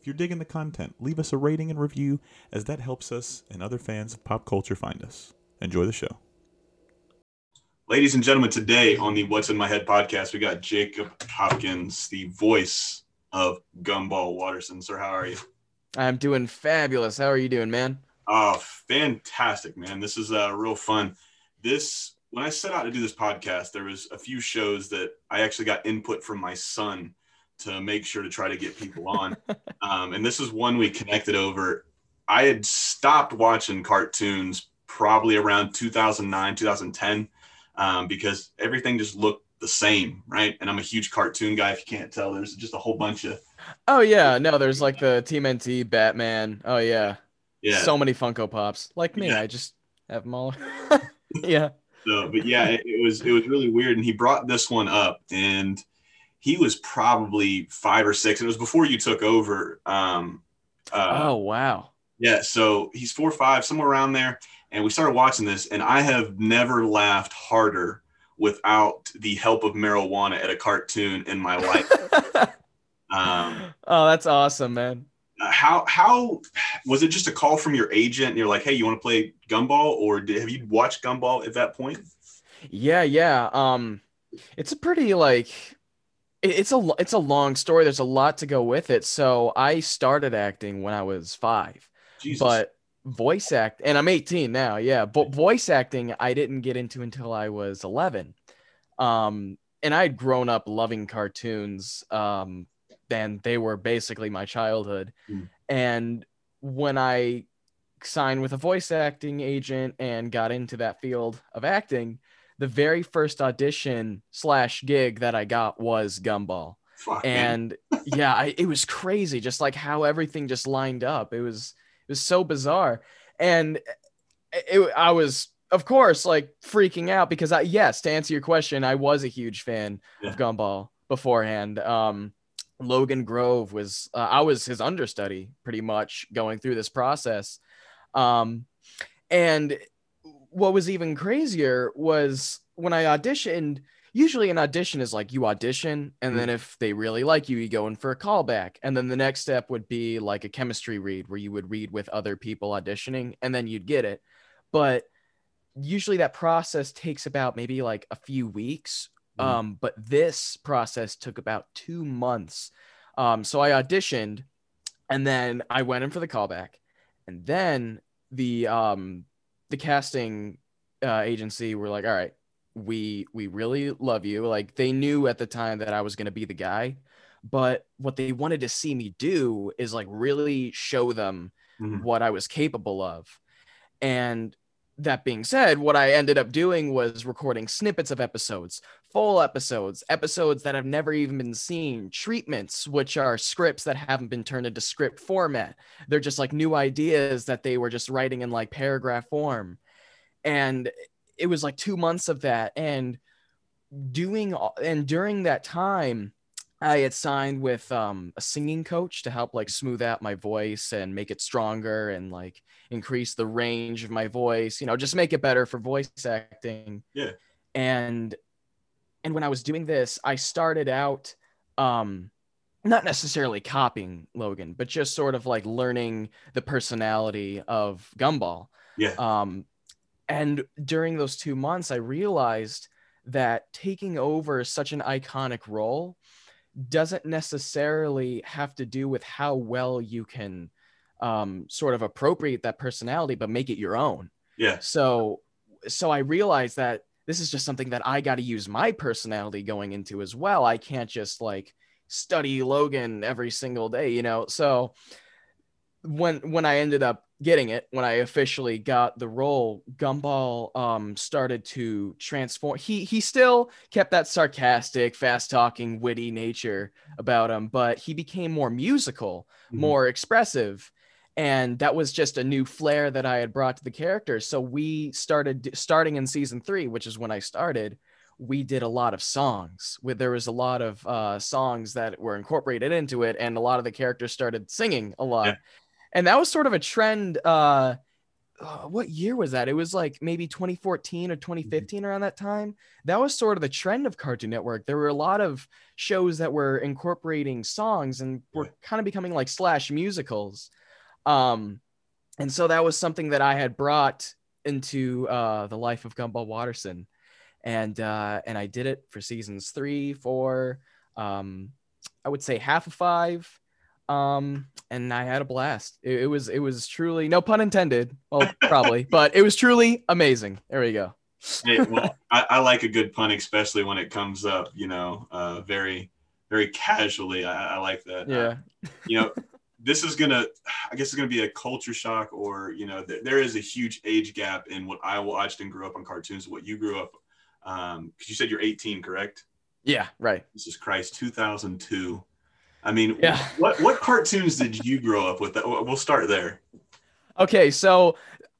If you're digging the content, leave us a rating and review as that helps us and other fans of pop culture find us. Enjoy the show. Ladies and gentlemen, today on the What's in My Head podcast, we got Jacob Hopkins, the voice of Gumball Watterson. Sir, how are you? I'm doing fabulous. How are you doing, man? Oh, fantastic, man. This is uh, real fun. This, when I set out to do this podcast, there was a few shows that I actually got input from my son to make sure to try to get people on. um, and this is one we connected over. I had stopped watching cartoons probably around 2009, 2010, um, because everything just looked the same, right? And I'm a huge cartoon guy. If you can't tell, there's just a whole bunch of. Oh yeah, no, there's like the Team TMNT, Batman. Oh yeah, yeah, so many Funko Pops. Like me, Yeah. I just have them all. yeah. So, but yeah, it, it was it was really weird. And he brought this one up, and he was probably five or six. And it was before you took over. Um, uh, oh wow. Yeah, so he's four or five, somewhere around there. And we started watching this, and I have never laughed harder without the help of marijuana at a cartoon in my life. Um, oh, that's awesome, man. uh, how how was it just a call from your agent? And you're like, hey, you want to play Gumball, or did, have you watched Gumball at that point? Yeah, yeah. Um, it's a pretty like, it's a it's a long story. There's a lot to go with it. So I started acting when I was five. Jesus. but voice act and i'm 18 now yeah but voice acting i didn't get into until i was 11 um and i had grown up loving cartoons um and they were basically my childhood Mm. and when i signed with a voice acting agent and got into that field of acting the very first audition slash gig that i got was gumball. Fuck, and yeah I, it was crazy just like how everything just lined up. It was it was so bizarre. And it, i was of course like freaking out because i yes to answer your question i was a huge fan Yeah. of gumball beforehand. Um logan grove was uh, i was his understudy pretty much going through this process. Um and what was even crazier was when i auditioned usually an audition is like you audition and then if they really like you you go in for a callback. And then the next step would be like a chemistry read where you would read with other people auditioning and then you'd get it. But usually that process takes about maybe like a few weeks Mhm. um but this process took about two months. Um so i auditioned and then i went in for the callback. And then the um the casting uh, agency were like all right we we really love you like they knew at the time that i was going to be the guy but what they wanted to see me do is like really show them Mhm. what i was capable of and that being said what i ended up doing was recording snippets of episodes full episodes episodes that have never even been seen treatments which are scripts that haven't been turned into script format. They're just like new ideas that they were just writing in like paragraph form. And it was like two months of that. And doing and during that time i had signed with um, a singing coach to help like smooth out my voice and make it stronger and like increase the range of my voice you know just make it better for voice acting. Yeah. and and when i was doing this i started out um not necessarily copying logan but just sort of like learning the personality of gumball Yeah. um, and during those two months, I realized that taking over such an iconic role doesn't necessarily have to do with how well you can um, sort of appropriate that personality, but make it your own. yeah. So, so I realized that this is just something that I got to use my personality going into as well. I can't just like study Logan every single day, you know. So when when I ended up getting it, when I officially got the role, Gumball um, started to transform. He he still kept that sarcastic, fast talking, witty nature about him, but he became more musical, Mhm. more expressive. And that was just a new flair that I had brought to the character. So we started starting in season three, which is when I started. We did a lot of songs. With there was a lot of uh, songs that were incorporated into it, and a lot of the characters started singing a lot Yeah. and that was sort of a trend uh, uh what year was that it was like maybe 2014 or 2015 around that time that was sort of the trend of cartoon network there were a lot of shows that were incorporating songs and were kind of becoming like slash musicals um and so that was something that i had brought into uh the life of gumball watterson. And uh and i did it for seasons three four um i would say half of five. Um and i had a blast. It, it was it was truly no pun intended. Well probably but it was truly amazing. There we go. Hey, well, I, I like a good pun, especially when it comes up, you know, uh, very, very casually. I, I like that. Uh, yeah you know, this is gonna, I guess, it's gonna be a culture shock, or you know, th- there is a huge age gap in what I watched and grew up on cartoons, what you grew up. Um, because you said you're 18, correct? yeah right this is Christ, 2002. I mean, Yeah. what what cartoons did you grow up with? We'll start there. okay so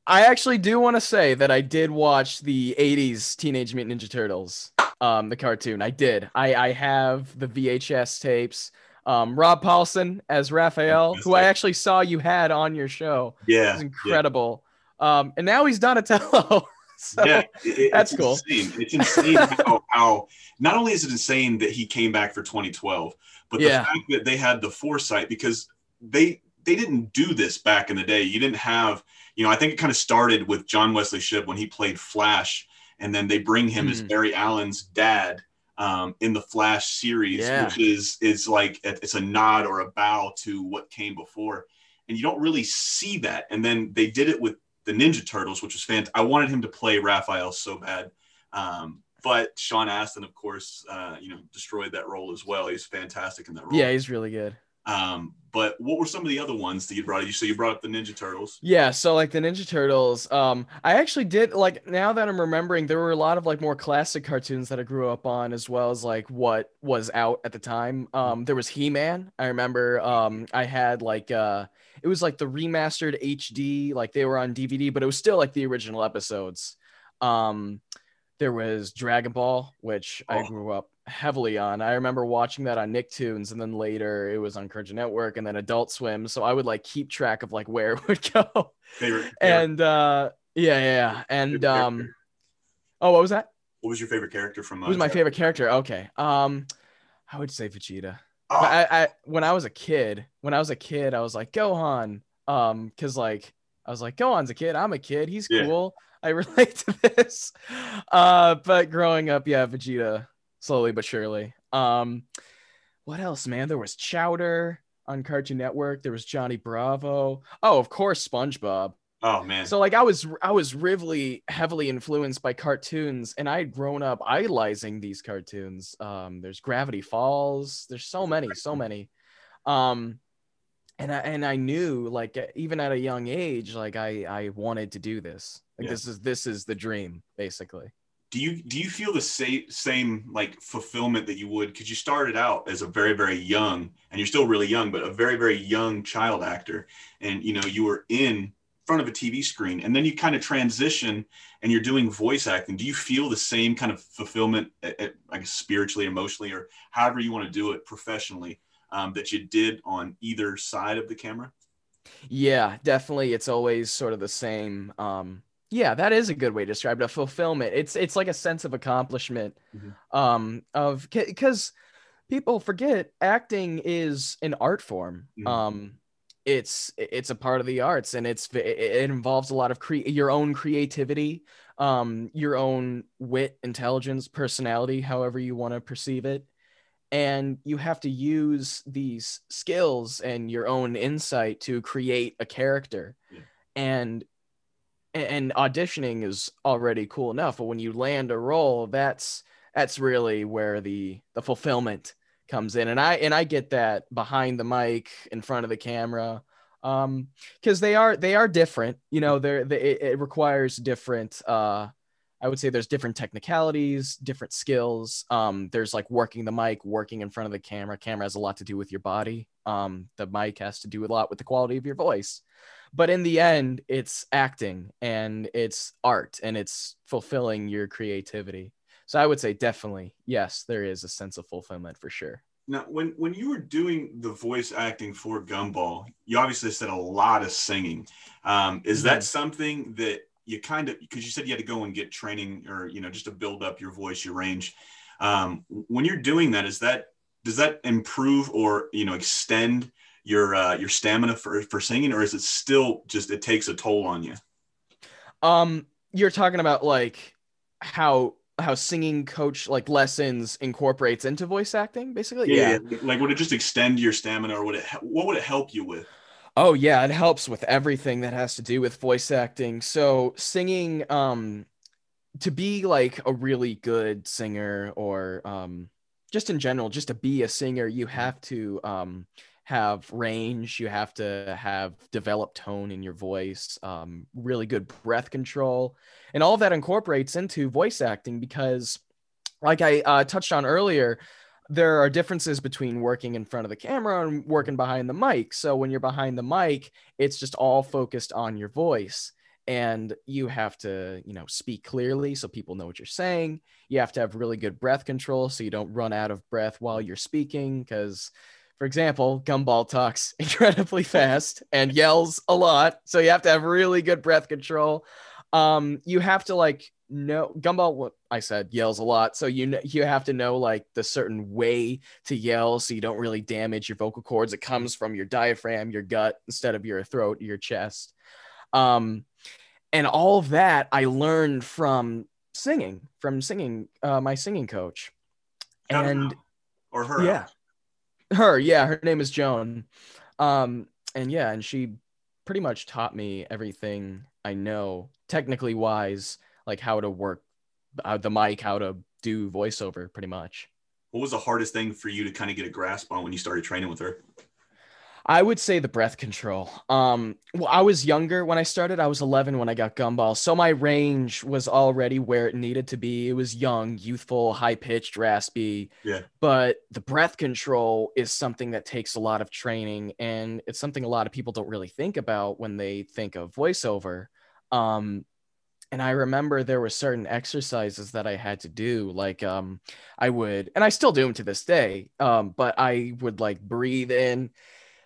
i actually do want to say that i did watch the 80s teenage mutant ninja turtles um the cartoon i did i i have the vhs tapes um rob paulsen as raphael who i actually saw you had on your show Yeah, It's incredible um and now he's donatello so yeah, it- it- that's it's cool. Insane. It's insane how, how not only is it insane that he came back for 2012, but Yeah. the fact that they had the foresight because they they didn't do this back in the day. You didn't have, you know, I think it kind of started with John Wesley Shipp when he played Flash, and then they bring him as Mhm. Barry Allen's dad um, in the Flash series, Yeah. which is is like it's a nod or a bow to what came before, and you don't really see that. And then they did it with the Ninja Turtles, which was fantastic. I wanted him to play Raphael so bad. Um, but Sean Astin, of course, uh, you know, destroyed that role as well. He's fantastic in that role. yeah he's really good Um, but what were some of the other ones that you brought? You so you brought up the Ninja Turtles. Yeah, so like the Ninja Turtles, um, I actually did like now that I'm remembering, there were a lot of like more classic cartoons that I grew up on, as well as like what was out at the time. Um, there was He-Man. I remember um I had like uh it was like the remastered HD, like they were on DVD, but it was still like the original episodes. Um, there was Dragon Ball, which I Oh. grew up heavily on. I remember watching that on Nicktoons, and then later it was on Cartoon Network, and then Adult Swim. So I would like keep track of like where it would go. Favorite, favorite- And uh, yeah, yeah, yeah. and um, oh, what was that? what was your favorite character from? Uh, Who's my Dragon favorite character? Okay, um, I would say Vegeta. But I, I when I was a kid, when I was a kid, I was like Gohan, um, because like I was like Gohan's a kid, I'm a kid, he's Yeah. cool. I relate to this. Uh, but growing up, yeah, Vegeta, slowly but surely. Um, what else, man? There was Chowder on Cartoon Network. There was Johnny Bravo. Oh, of course, SpongeBob. oh man, So like I was I was really heavily influenced by cartoons and I had grown up idolizing these cartoons. Um there's Gravity Falls, there's so many, so many. Um and I and I knew like even at a young age like I I wanted to do this. Like Yeah. this is this is the dream basically. Do you do you feel the same same like fulfillment that you would because you started out as a very very young and you're still really young but a very very young child actor and you know you were in front of a tv screen and then you kind of transition and you're doing voice acting do you feel the same kind of fulfillment i guess spiritually emotionally or however you want to do it professionally um, that you did on either side of the camera Yeah, definitely. It's always sort of the same. Um, yeah, that is a good way to describe it. A fulfillment. It's it's like a sense of accomplishment. Mhm. Um, of because people forget acting is an art form. Mhm. Um, it's it's a part of the arts, and it's it it involves a lot of cre- your own creativity, um, your own wit, intelligence, personality, however you want to perceive it and you have to use these skills and your own insight to create a character Yeah. and and auditioning is already cool enough but when you land a role that's that's really where the the fulfillment comes in. And i and i get that behind the mic in front of the camera um because they are they are different you know they're they, it, it requires different uh i would say there's different technicalities different skills um there's like working the mic working in front of the camera. Camera has a lot to do with your body. Um the mic has to do a lot with the quality of your voice but in the end it's acting and it's art and it's fulfilling your creativity so i would say definitely yes there is a sense of fulfillment for sure Now, when when you were doing the voice acting for Gumball, you obviously said a lot of singing. Um, is that something that you kind of because you said you had to go and get training or you know just to build up your voice, your range. Um, when you're doing that, is that does that improve or you know extend your uh, your stamina for for singing, or is it still just it takes a toll on you? Um, you're talking about like how how singing coach like lessons incorporates into voice acting, basically. Yeah like would it just extend your stamina, or would it? What would it help you with? Oh yeah, it helps with everything that has to do with voice acting. So singing, um, to be like a really good singer or um, just in general, just to be a singer, you have to um, have range. You have to have developed tone in your voice, um, really good breath control, and all of that incorporates into voice acting because, like I uh, touched on earlier, there are differences between working in front of the camera and working behind the mic. So when you're behind the mic, it's just all focused on your voice and you have to, you know, speak clearly so people know what you're saying. You have to have really good breath control so you don't run out of breath while you're speaking cuz for example, Gumball talks incredibly fast and yells a lot, so you have to have really good breath control. Um you have to like know Gumball what I said yells a lot, so you know you have to know like the certain way to yell so you don't really damage your vocal cords. It comes from your diaphragm, your gut instead of your throat, your chest. Um, and all of that I learned from singing, from singing, uh, my singing coach. And or her? yeah, her, yeah, her name is Joan. Um, and yeah, and she pretty much taught me everything I know, technically wise, like how to work uh, the mic, how to do voiceover, pretty much. What was the hardest thing for you to kind of get a grasp on when you started training with her? I would say the breath control. Um, well, I was younger when I started. I was 11 when I got gumball, so my range was already where it needed to be. It was young, youthful, high pitched, raspy. Yeah. But the breath control is something that takes a lot of training, and it's something a lot of people don't really think about when they think of voiceover. Um, and I remember there were certain exercises that I had to do, like um, I would, and I still do them to this day. Um, but I would like breathe in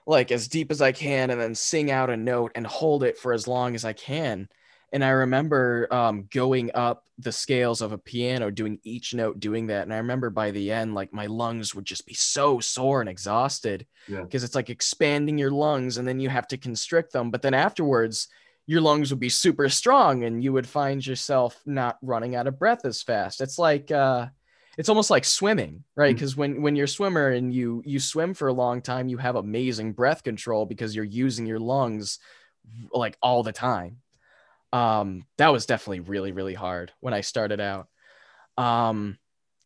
like as deep as I can and then sing out a note and hold it for as long as I can. And I remember um, going up the scales of a piano, doing each note, doing that. And I remember by the end, like my lungs would just be so sore and exhausted Yeah. because it's like expanding your lungs and then you have to constrict them. But then afterwards, your lungs would be super strong and you would find yourself not running out of breath as fast. It's like, uh, it's almost like swimming right? Because when when you're a swimmer and you you swim for a long time you have amazing breath control because you're using your lungs like all the time. Um that was definitely really really hard when i started out. Um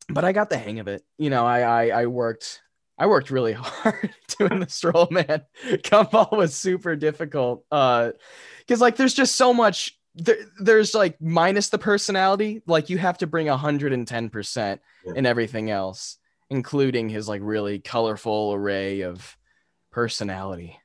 but i got the hang of it. You know i i, I worked i worked really hard doing the role man. Come gumball was super difficult uh because like there's just so much there, there's like minus the personality. Like you have to bring 110% Yeah. in everything else including his like really colorful array of personality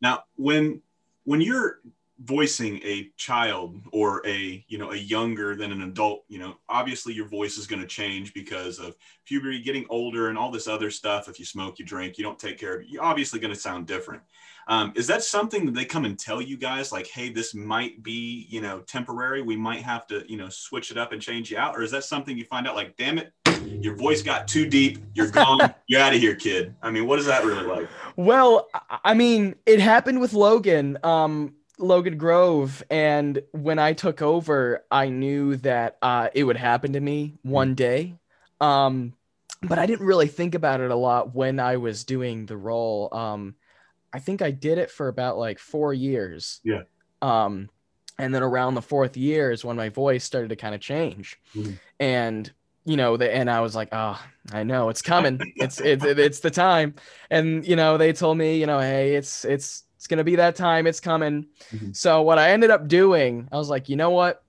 Now, when when you're voicing a child or a you know a younger than an adult, you know, obviously your voice is going to change because of puberty, getting older, and all this other stuff. If you smoke, you drink, you don't take care of it, you're obviously going to sound different. Um, is that something that they come and tell you guys, like, hey, this might be you know temporary. We might have to you know switch it up and change you out, or is that something you find out like, damn it, your voice got too deep, you're gone, you're out of here, kid. I mean, what is that really like? Well, I- mean, it happened with Logan, um, Logan Grove, and when I took over, I knew that uh, it would happen to me one day. Um, but I didn't really think about it a lot when I was doing the role. Um, I think I did it for about like four years. Yeah. Um, and then around the fourth year is when my voice started to kind of change, Mhm. and you know, the, and I was like, oh, I know it's coming. It's it's it's the time and you know they told me you know hey it's it's It's gonna be that time. It's coming. Mhm. So what I ended up doing, I was like, you know what?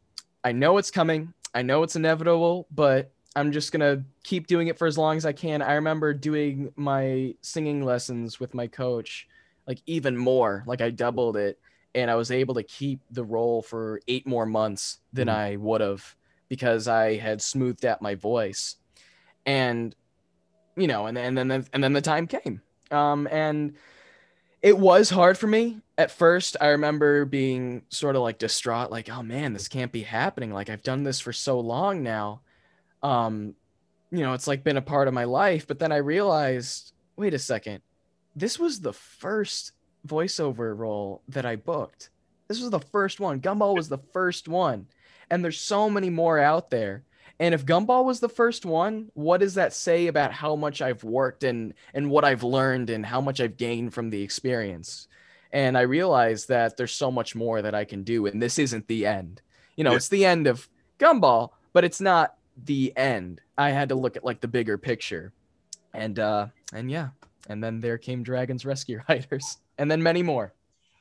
I know it's coming. I know it's inevitable, but I'm just gonna keep doing it for as long as I can. I remember doing my singing lessons with my coach, like even more. Like I doubled it, and I was able to keep the role for eight more months than Mhm. I would have because I had smoothed out my voice, and you know, and then and then and then the time came. Um, and it was hard for me at first. I remember being sort of like distraught, like, oh man, this can't be happening. Like I've done this for so long now. Um, you know, it's like been a part of my life. But then I realized, wait a second, this was the first voiceover role that I booked. This was the first one. Gumball was the first one. And there's so many more out there. And if Gumball was the first one, what does that say about how much I've worked and and what I've learned and how much I've gained from the experience? And I realized that there's so much more that I can do, and this isn't the end. You know, Yeah. it's the end of Gumball, but it's not the end. I had to look at like the bigger picture, and uh, and yeah, and then there came Dragons Rescue Riders, and then many more.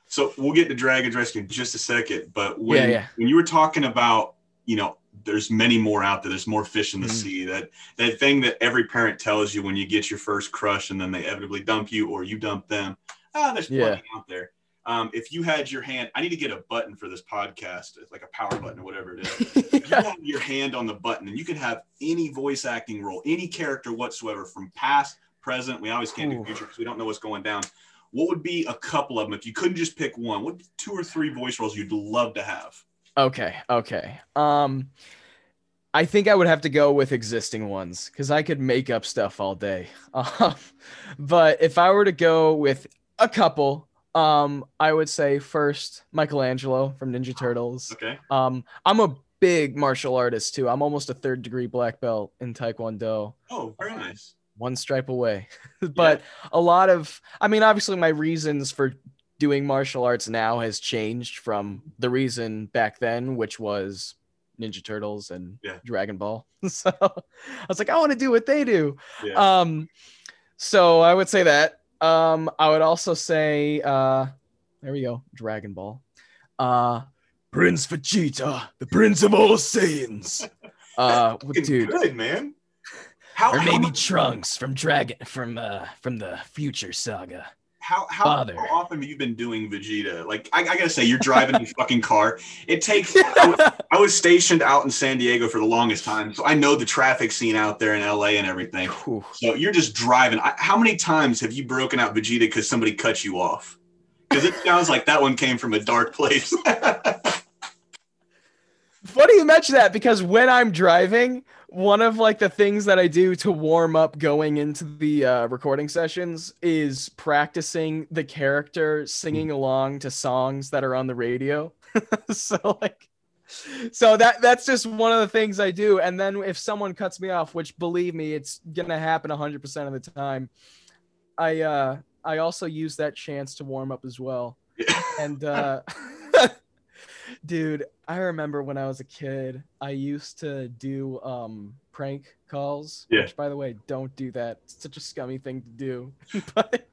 So we'll get to Dragon's Rescue in just a second. But when Yeah, yeah. when you were talking about, you know, there's many more out there. There's more fish in the Mhm. sea. That that thing that every parent tells you when you get your first crush and then they inevitably dump you or you dump them. Ah, there's plenty out there. Um, if you had your hand, I need to get a button for this podcast, It's like a power button or whatever it is. If you have your hand on the button and you can have any voice acting role, any character whatsoever from past, present. We always can't do future because we don't know what's going down. What would be a couple of them if you couldn't just pick one? What two or three voice roles you'd love to have? Okay, okay. Um I think I would have to go with existing ones because I could make up stuff all day. Um, but if I were to go with a couple, um, I would say first Michelangelo from Ninja Turtles. Okay. Um, I'm a big martial artist too. I'm almost a third degree black belt in Taekwondo Oh, very nice. one stripe away. but a lot of, I mean, obviously, my reasons for doing martial arts now has changed from the reason back then, which was Ninja Turtles and Yeah. Dragon Ball. so I was like, I want to do what they do. Yeah. Um, so I would say that. Um, I would also say, uh, there we go, Dragon Ball. Uh, Prince Vegeta, the Prince of all Saiyans. Uh, dude, good man. How or how maybe much- Trunks from Dragon from uh from the Future Saga. How how, Father. often have you been doing Vegeta? Like I, I gotta say, you're driving a fucking car. It takes. I was, I was stationed out in San Diego for the longest time, so I know the traffic scene out there in LA and everything. Whew. So you're just driving. I, how many times have you broken out Vegeta because somebody cut you off? Because it sounds like that one came from a dark place. Funny you mention that because when I'm driving, one of like the things that I do to warm up going into the uh, recording sessions is practicing the character singing along to songs that are on the radio. so like, so that that's just one of the things I do. And then if someone cuts me off, which believe me, it's gonna happen 100% of the time, I uh, I also use that chance to warm up as well. And uh, dude, I remember when I was a kid, I used to do um prank calls. Yeah. Which by the way, don't do that. It's such a scummy thing to do. but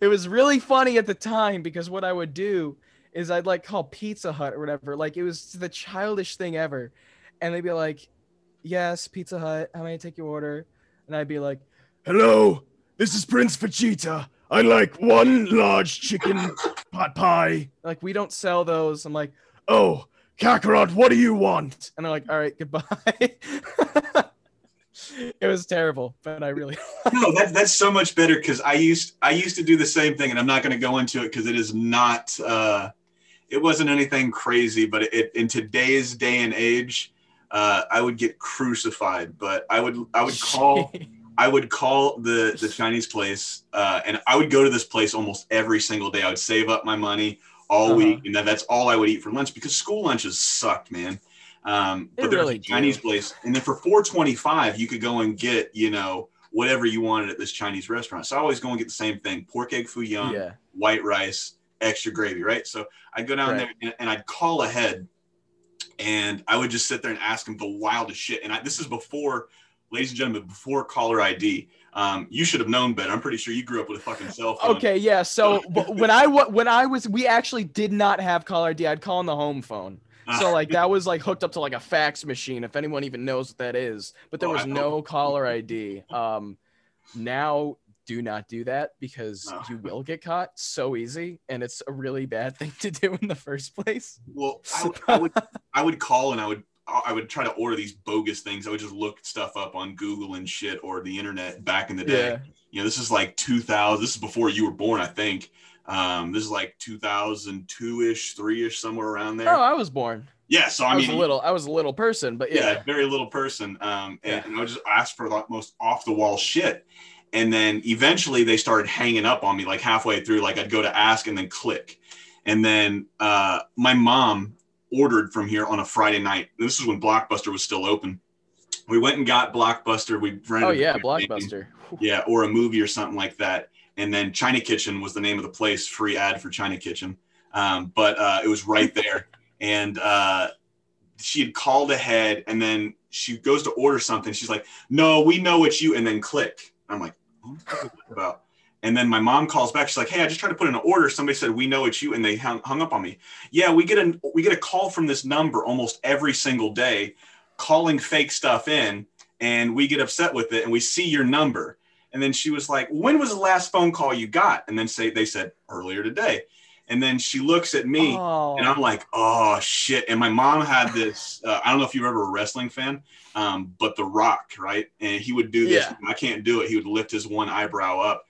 it was really funny at the time because what I would do is I'd like call Pizza Hut or whatever. Like it was the childish thing ever. And they'd be like, Yes, Pizza Hut, how may I take your order? And I'd be like, Hello, this is Prince Vegeta. I'd like one large chicken pot pie. Like, we don't sell those. I'm like, oh, Kakarot, what do you want? And I'm like, all right, goodbye. it was terrible, but I really no, that, that's so much better because I used I used to do the same thing, and I'm not going to go into it because it is not. Uh, it wasn't anything crazy, but it, in today's day and age, uh, I would get crucified. But I would I would call I would call the the Chinese place, uh, and I would go to this place almost every single day. I would save up my money all Uh-huh. week, and then that's all I would eat for lunch because school lunches sucked, man. Um, but there's really a Chinese do. place, and then for four twenty five, you could go and get you know whatever you wanted at this Chinese restaurant. So I always go and get the same thing: pork egg foo young, yeah. white rice, extra gravy, right? So I'd go down Right. there and, and I'd call ahead and I would just sit there and ask them the wildest shit. And I, this is before, ladies and gentlemen, before caller ID. Um, you should have known better. I'm pretty sure you grew up with a fucking cell phone. Okay, yeah. So when I when I was we actually did not have caller ID. I'd call on the home phone. So Ah, like that was like hooked up to like a fax machine, if anyone even knows what that is. But there Oh, was no caller ID. Um, now do not do that because No. you will get caught so easy, and it's a really bad thing to do in the first place. well, I would, I would I would call and I would I would try to order these bogus things. I would just look stuff up on Google and shit or the internet back in the day. Yeah. You know, this is like 2000. This is before you were born, I think. Um, this is like 2002 ish, three ish, somewhere around there. Oh, I was born. yeah. So I, I, was mean, a little. I was a little person, but yeah, yeah. very little person. Um, and, Yeah. and I would just ask for the most off the wall shit. And then eventually they started hanging up on me like halfway through. Like I'd go to ask and then click. And then uh, my mom ordered from here on a Friday night. This is when Blockbuster was still open. We went and got Blockbuster. We rented Oh yeah, blockbuster. Yeah, or a movie or something like that. And then China Kitchen was the name of the place. Free ad for China Kitchen, um, but uh, it was right there. And uh, she had called ahead, and then she goes to order something. She's like, "No, we know it's you," and then click. I'm like, "What the fuck is that about?" And then my mom calls back. She's like, "Hey, I just tried to put in an order. Somebody said we know it's you, and they hung, hung up on me." Yeah, we get a we get a call from this number almost every single day, calling fake stuff in, and we get upset with it, and we see your number. And then she was like, "When was the last phone call you got?" And then say they said earlier today. And then she looks at me, Oh. and I'm like, "Oh shit!" And my mom had this. Uh, I don't know if you're ever a wrestling fan, um, but The Rock, right? And he would do this. Yeah. I can't do it. He would lift his one eyebrow up.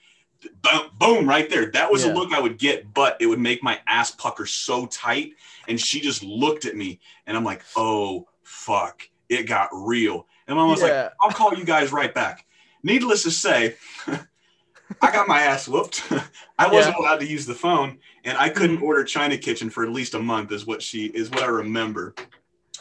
Boom, boom, right there. That was Yeah. the look I would get, but it would make my ass pucker so tight. And she just looked at me, and I'm like, "Oh fuck!" It got real. And mom was like, I'll call you guys right back. Needless to say, I got my ass whooped. I wasn't allowed to use the phone, and I couldn't Mm-hmm. order China Kitchen for at least a month. Is what she is what I remember.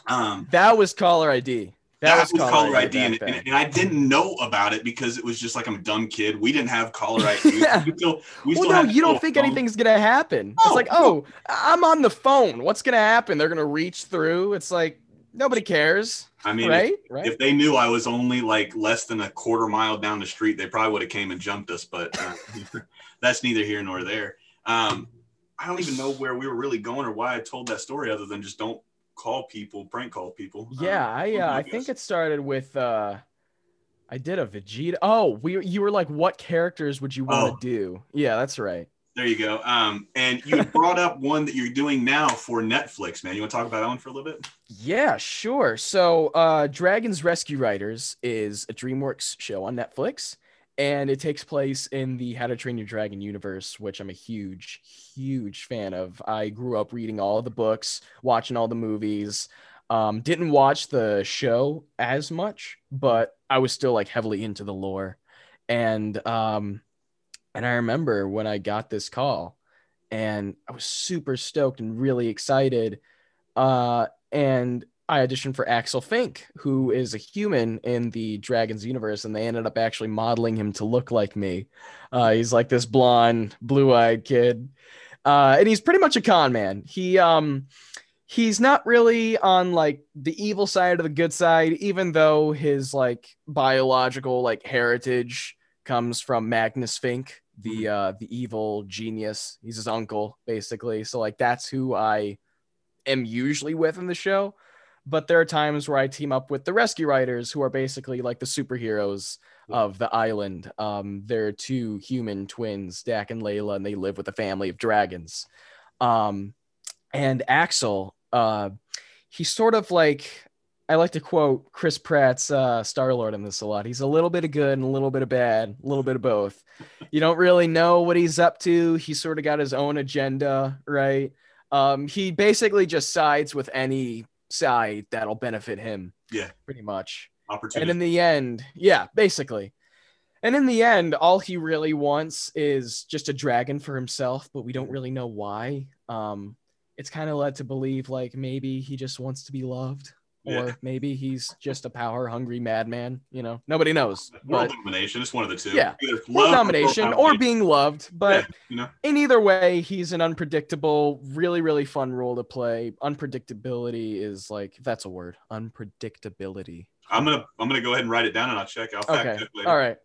Um, That was caller ID. That, that, was caller ID, and, and, and I didn't know about it because it was just like I'm a dumb kid. We didn't have caller ID. Yeah. We still, we well, still no, you don't think phone. anything's gonna happen. No, it's like, oh, I'm on the phone. What's gonna happen? They're gonna reach through. It's like nobody cares, I mean, right? if, right? if they knew I was only like less than a quarter mile down the street, they probably would have came and jumped us. But uh, that's neither here nor there. Um, I don't even know where we were really going or why I told that story, other than just don't call people, prank call people. yeah, Um, I uh, I think it started with uh, I did a Vegeta. Oh, we you were like, what characters would you want to Oh. do? Yeah, that's right. There you go. Um, and you brought up one that you're doing now for Netflix, man. You want to talk about that one for a little bit? Yeah, sure. So, uh, Dragons Rescue Riders is a DreamWorks show on Netflix, and it takes place in the How to Train Your Dragon universe, which I'm a huge, huge fan of. I grew up reading all the books, watching all the movies. Um, didn't watch the show as much, but I was still like heavily into the lore, and um, and I remember when I got this call, and I was super stoked and really excited. Uh, and I auditioned for Axel Fink, who is a human in the Dragons universe, and they ended up actually modeling him to look like me. Uh, he's like this blonde, blue-eyed kid, uh, and he's pretty much a con man. He um, he's not really on like the evil side or the good side, even though his like biological like heritage comes from Magnus Fink, the uh, the evil genius. He's his uncle, basically. So like that's who I am usually with in the show. But there are times where I team up with the rescue riders, who are basically like the superheroes of the island. Um, they're two human twins, Dak and Leyla, and they live with a family of dragons. Um, and Axel, uh, he's sort of like I like to quote Chris Pratt's uh, Star Lord in this a lot. He's a little bit of good and a little bit of bad, a little bit of both. You don't really know what he's up to. He's sort of got his own agenda, right? Um, he basically just sides with any side that'll benefit him. Yeah. pretty much. Opportunity. And in the end, yeah, basically. And in the end, all he really wants is just a dragon for himself, but we don't really know why. Um, it's kind of led to believe like maybe he just wants to be loved, Yeah. or maybe he's just a power hungry madman. You know, nobody knows. world But domination. It's one of the two. Yeah. Either or love domination or domination. being loved. But Yeah, you know. in either way, he's an unpredictable, really, really fun role to play. Unpredictability is like, that's a word. Unpredictability. I'm gonna I'm gonna go ahead and write it down and I'll check. I'll fact Okay. check later. All right.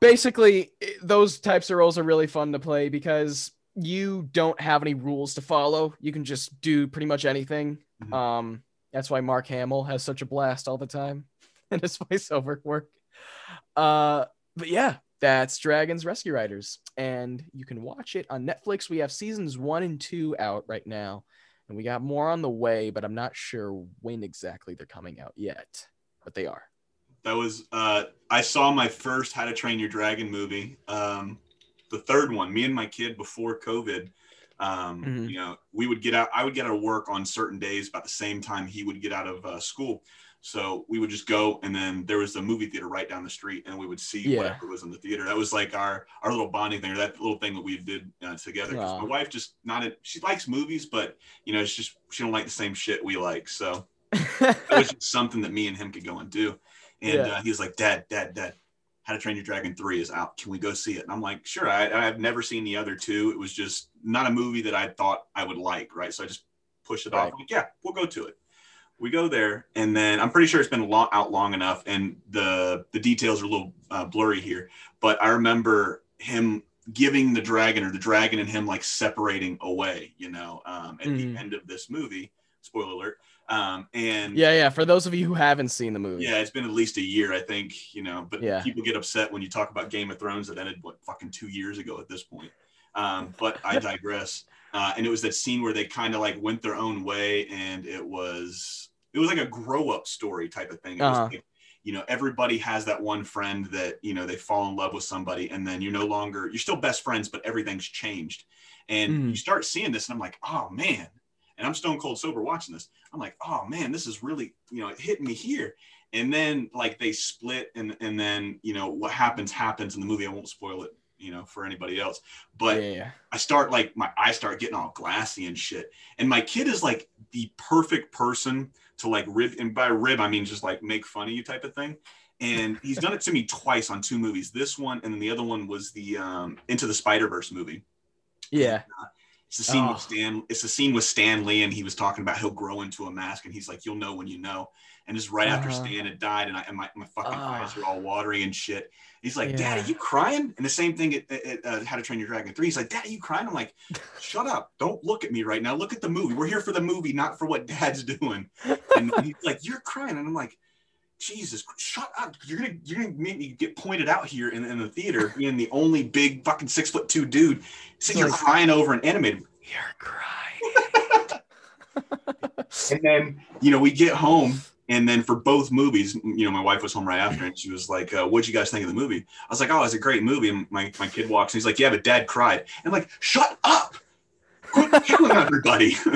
basically those types of roles are really fun to play because you don't have any rules to follow you can just do pretty much anything Mhm. um that's why mark hamill has such a blast all the time in his voiceover work uh but yeah that's dragons rescue riders and you can watch it on netflix we have seasons one and two out right now and we got more on the way but i'm not sure when exactly they're coming out yet but they are That was uh, I saw my first How to Train Your Dragon movie, um, the third one. Me and my kid before COVID. Um, Mhm. You know, we would get out. I would get out of work on certain days about the same time he would get out of uh, school. So we would just go, and then there was a movie theater right down the street, and we would see Yeah. whatever was in the theater. That was like our our little bonding thing, or that little thing that we did uh, together. 'Cause Aw. my wife just not a, she likes movies, but you know, it's just she don't like the same shit we like. So that was just something that me and him could go and do. And Yeah. uh, he was like, Dad, Dad, Dad, How to Train Your Dragon 3 is out. Can we go see it? And I'm like, sure. I, I've never seen the other two. It was just not a movie that I thought I would like, right? So I just pushed it Right. off. Like, yeah, we'll go to it. We go there, and then I'm pretty sure it's been a long, out long enough, and the the details are a little uh, blurry here. But I remember him giving the dragon, or the dragon and him, like separating away. You know, um, at Mhm. the end of this movie. Spoiler alert. Um, and Yeah, yeah. For those of you who haven't seen the movie, yeah, it's been at least a year, I think, you know, but Yeah. people get upset when you talk about Game of Thrones that ended, what, fucking two years ago at this point. Um, but I digress. Uh, and it was that scene where they kind of like went their own way and it was, it was like a grow up story type of thing. It Uh-huh. like, you know, everybody has that one friend that, you know, they fall in love with somebody and then you're no longer, you're still best friends, but everything's changed. And Mhm. you start seeing this and I'm like, oh man. And I'm stone cold sober watching this. I'm like, oh man, this is really, you know, it hit me here. And then like they split and and then, you know, what happens happens in the movie. I won't spoil it, you know, for anybody else. But yeah. I start like my eyes start getting all glassy and shit. And my kid is like the perfect person to like rib and by rib I mean just like make fun of you type of thing. And he's done it to me twice on two movies. This one and then the other one was the um Into the Spider-Verse movie. yeah. It's the scene Oh. with Stan. It's the scene with Stan Lee, and he was talking about he'll grow into a mask, and he's like, "You'll know when you know." And it's right after Uh-huh. Stan had died, and, I, and my, my fucking Ah. eyes are all watery and shit. He's like, Yeah. "Dad, are you crying?" And the same thing at, at, uh, How to Train Your Dragon Three. He's like, "Dad, are you crying?" I'm like, "Shut up! Don't look at me right now. Look at the movie. We're here for the movie, not for what Dad's doing." And he's like, "You're crying," and I'm like. Jesus, shut up! You're gonna you're gonna make me get pointed out here in, in the theater, being the only big fucking six foot two dude sitting here like- crying over an animated You're crying. and then you know we get home and then for both movies you know my wife was home right after and she was like uh, what'd you guys think of the movie? I was like oh it's a great movie. And my, my kid walks and he's like yeah but dad cried. And I'm like shut up. Quit killing everybody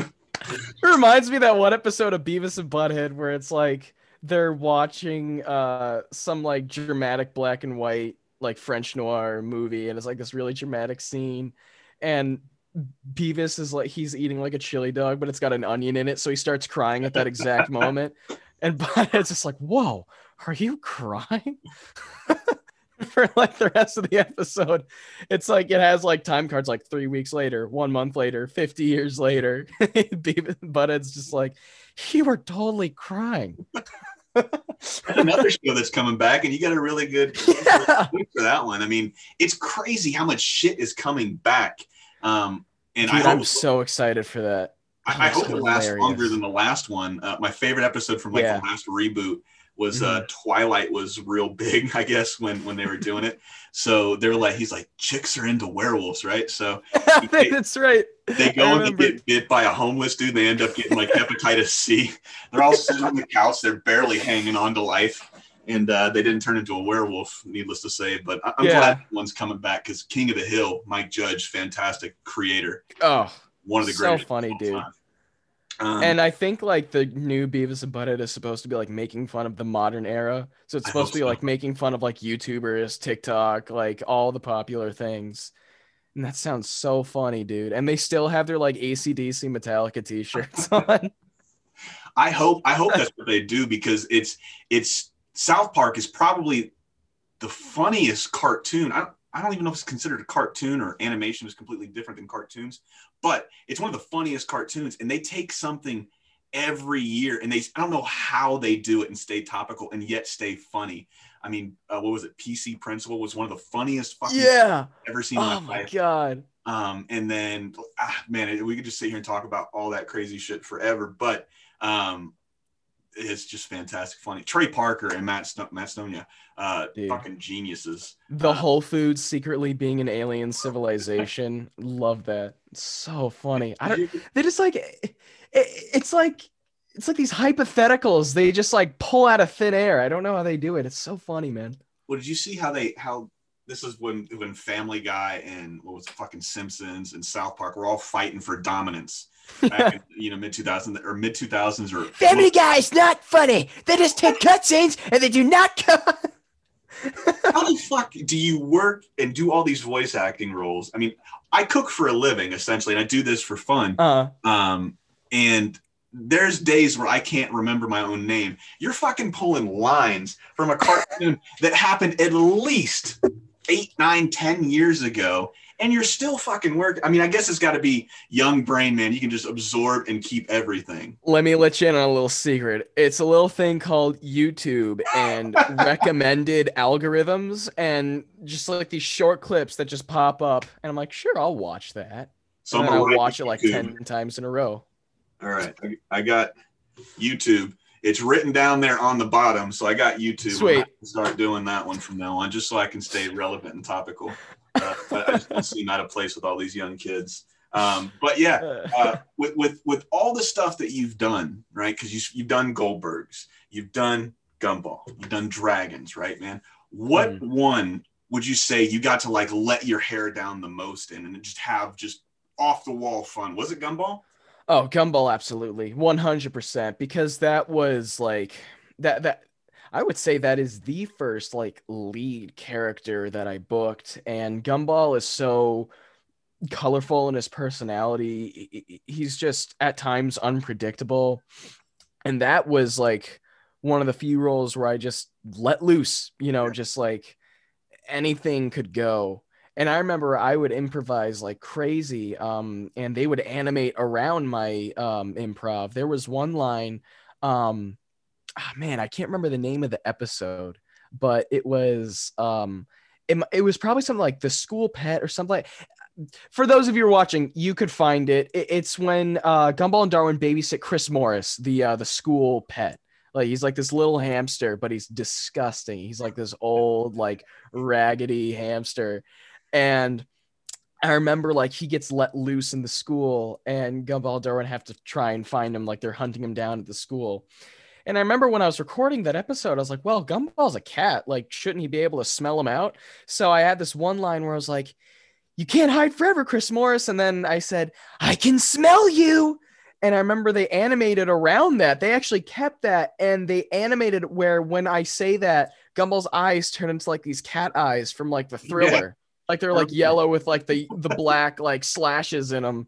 It reminds me of that one episode of Beavis and Butthead where it's like they're watching uh some like dramatic black and white like French noir movie and it's like this really dramatic scene and Beavis is like he's eating like a chili dog but it's got an onion in it so he starts crying at that exact moment and Butthead's just like whoa are you crying for like the rest of the episode it's like it has like time cards like three weeks later, one month later, 50 years later. Beavis and Butthead's just like, you were totally crying. another show that's coming back and you got a really good Yeah. for that one i mean it's crazy how much shit is coming back um and Dude, i I'm so excited for that. I, I hope it lasts longer than the last one. Uh, my favorite episode from like Yeah. the last reboot was Mm-hmm. uh, Twilight was real big, I guess, when when they were doing it. So they're like, he's like, chicks are into werewolves, right? So That's right. they go and they get bit by a homeless dude. They end up getting like hepatitis C. They're all sitting on the couch. They're barely hanging on to life. And uh, they didn't turn into a werewolf, needless to say. But I- I'm Yeah. glad one's coming back because King of the Hill, Mike Judge, fantastic creator, Oh, one of the So greatest. of funny, dude. time. Um, and I think like the new Beavis and Butthead is supposed to be like making fun of the modern era. So it's supposed to be so. like making fun of like YouTubers, TikTok, like all the popular things. And that sounds so funny, dude. And they still have their like ACDC Metallica t-shirts on. I hope I hope that's what they do because it's it's South Park is probably the funniest cartoon. I don't, I don't even know if it's considered a cartoon or animation is completely different than cartoons, but it's one of the funniest cartoons. And they take something every year and they I don't know how they do it and stay topical and yet stay funny. I mean, uh, what was it? PC Principal was one of the funniest fucking Yeah. I've ever seen in Oh my my life. god. Um, and then, ah, man, we could just sit here and talk about all that crazy shit forever. But um, it's just fantastic, funny. Trey Parker and Matt Sto- Matt Stonia, uh, Dude. fucking geniuses. The Uh, Whole Foods secretly being an alien civilization. Love that. So funny. I don't they just like it, it's like it's like these hypotheticals they just like pull out of thin air. I don't know how they do it. It's so funny, man. Well, did you see how they how this is when when Family Guy and what was it, fucking Simpsons and South Park were all fighting for dominance back in you know mid 2000s or mid 2000s or Family Guy's not funny. They just take cutscenes and they do not cut. how the fuck do you work and do all these voice acting roles? I mean, I cook for a living essentially, and I do this for fun. Uh, Um, and there's days where I can't remember my own name. You're fucking pulling lines from a cartoon that happened at least eight, nine, ten years ago, and you're still fucking working. I mean, I guess it's got to be young brain, man. You can just absorb and keep everything. let me let you in on a little secret. It's a little thing called YouTube and recommended algorithms and just like these short clips that just pop up. And I'm like, sure, I'll watch that. So and I'm gonna watch it like 10 times in a row. All right, I, got YouTube. It's written down there on the bottom, so I got YouTube. I'm Sweet. Start doing that one from now on, just so I can stay relevant and topical. Uh, I, I just don't seem out of place with all these young kids. Um, but yeah, Uh, with with with all the stuff that you've done, right? Because you you've done Goldbergs, you've done Gumball, you've done Dragons, right, man? What Mm-hmm. one would you say you got to like let your hair down the most in and just have just off the wall fun? Was it Gumball? Oh, Gumball, absolutely, one hundred percent. Because that was like that. That I would say that is the first like lead character that I booked, and Gumball is so colorful in his personality. He- he- He's just at times unpredictable, and that was like one of the few roles where I just let loose. You know, just like anything could go and I remember I would improvise like crazy, um, and they would animate around my um, improv. There was one line, um, ah, man, I can't remember the name of the episode, but it was um, it, it was probably something like the school pet or something. Like, for those of you watching, you could find it. it it's when uh, Gumball and Darwin babysit Chris Morris, the uh, the school pet. Like he's like this little hamster, but he's disgusting. He's like this old, like raggedy hamster. And I remember like he gets let loose in the school, and Gumball and Darwin have to try and find him, like they're hunting him down at the school. And I remember when I was recording that episode, I was like, well, Gumball's a cat. Like, shouldn't he be able to smell him out? So I had this one line where I was like, you can't hide forever, Chris Morris. And then I said, I can smell you. And I remember they animated around that. They actually kept that and they animated where when I say that, Gumball's eyes turn into like these cat eyes from like the thriller. Like they're like yellow with like the the black like slashes in them.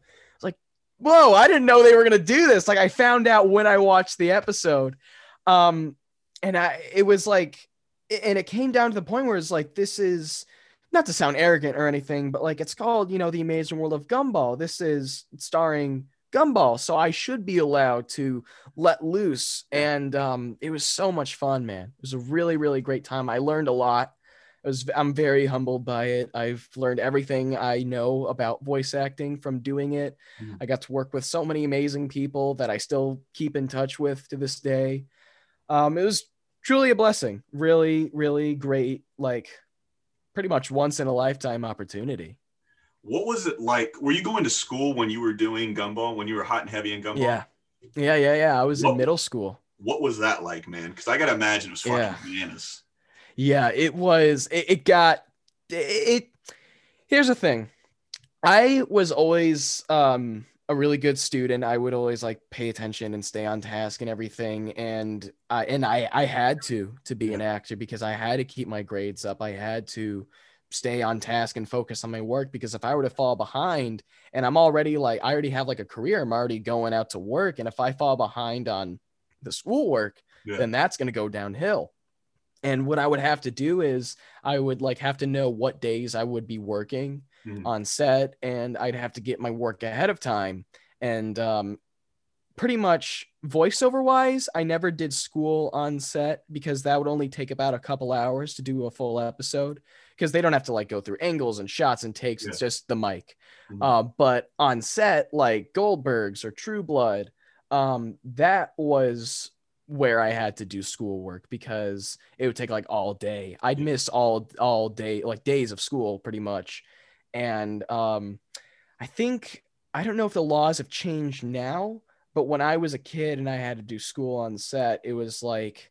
Whoa, I didn't know they were gonna do this. Like I found out when I watched the episode. Um, and I it was like and it came down to the point where it's like this is not to sound arrogant or anything, but like it's called, you know, the amazing world of Gumball. This is starring Gumball, so I should be allowed to let loose. And um, it was so much fun, man. It was a really, really great time. I learned a lot. Was, I'm very humbled by it. I've learned everything I know about voice acting from doing it. Mhm. I got to work with so many amazing people that I still keep in touch with to this day. Um, it was truly a blessing. Really, really great. Like, pretty much once in a lifetime opportunity. What was it like? Were you going to school when you were doing Gumball? When you were hot and heavy in Gumball? Yeah. Yeah, yeah, yeah. I was Well- in middle school. What was that like, man? Because I gotta imagine it was fucking Yeah. bananas. Yeah, it was. It, it got it, it. Here's the thing. I was always um a really good student. I would always like pay attention and stay on task and everything. And I and I I had to to be an actor because I had to keep my grades up. I had to stay on task and focus on my work because if I were to fall behind and I'm already like I already have like a career, I'm already going out to work. And if I fall behind on the schoolwork, Yeah. then that's gonna go downhill. And what I would have to do is I would like have to know what days I would be working Mhm. on set, and I'd have to get my work ahead of time. And um, pretty much voiceover wise, I never did school on set because that would only take about a couple hours to do a full episode because they don't have to like go through angles and shots and takes. It's just the mic. Mhm. Uh, but on set, like Goldberg's or True Blood, um, that was where I had to do schoolwork because it would take like all day. I'd miss all all day, like days of school pretty much. And um, I think I don't know if the laws have changed now, but when I was a kid and I had to do school on set, it was like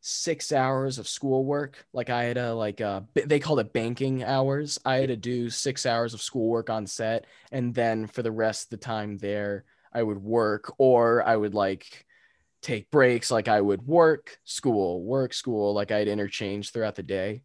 six hours of schoolwork. Like I had a like uh b- they called it banking hours. I had to do six hours of schoolwork on set, and then for the rest of the time there, I would work or I would like take breaks. Like I would work, school, work, school. Like I'd interchange throughout the day.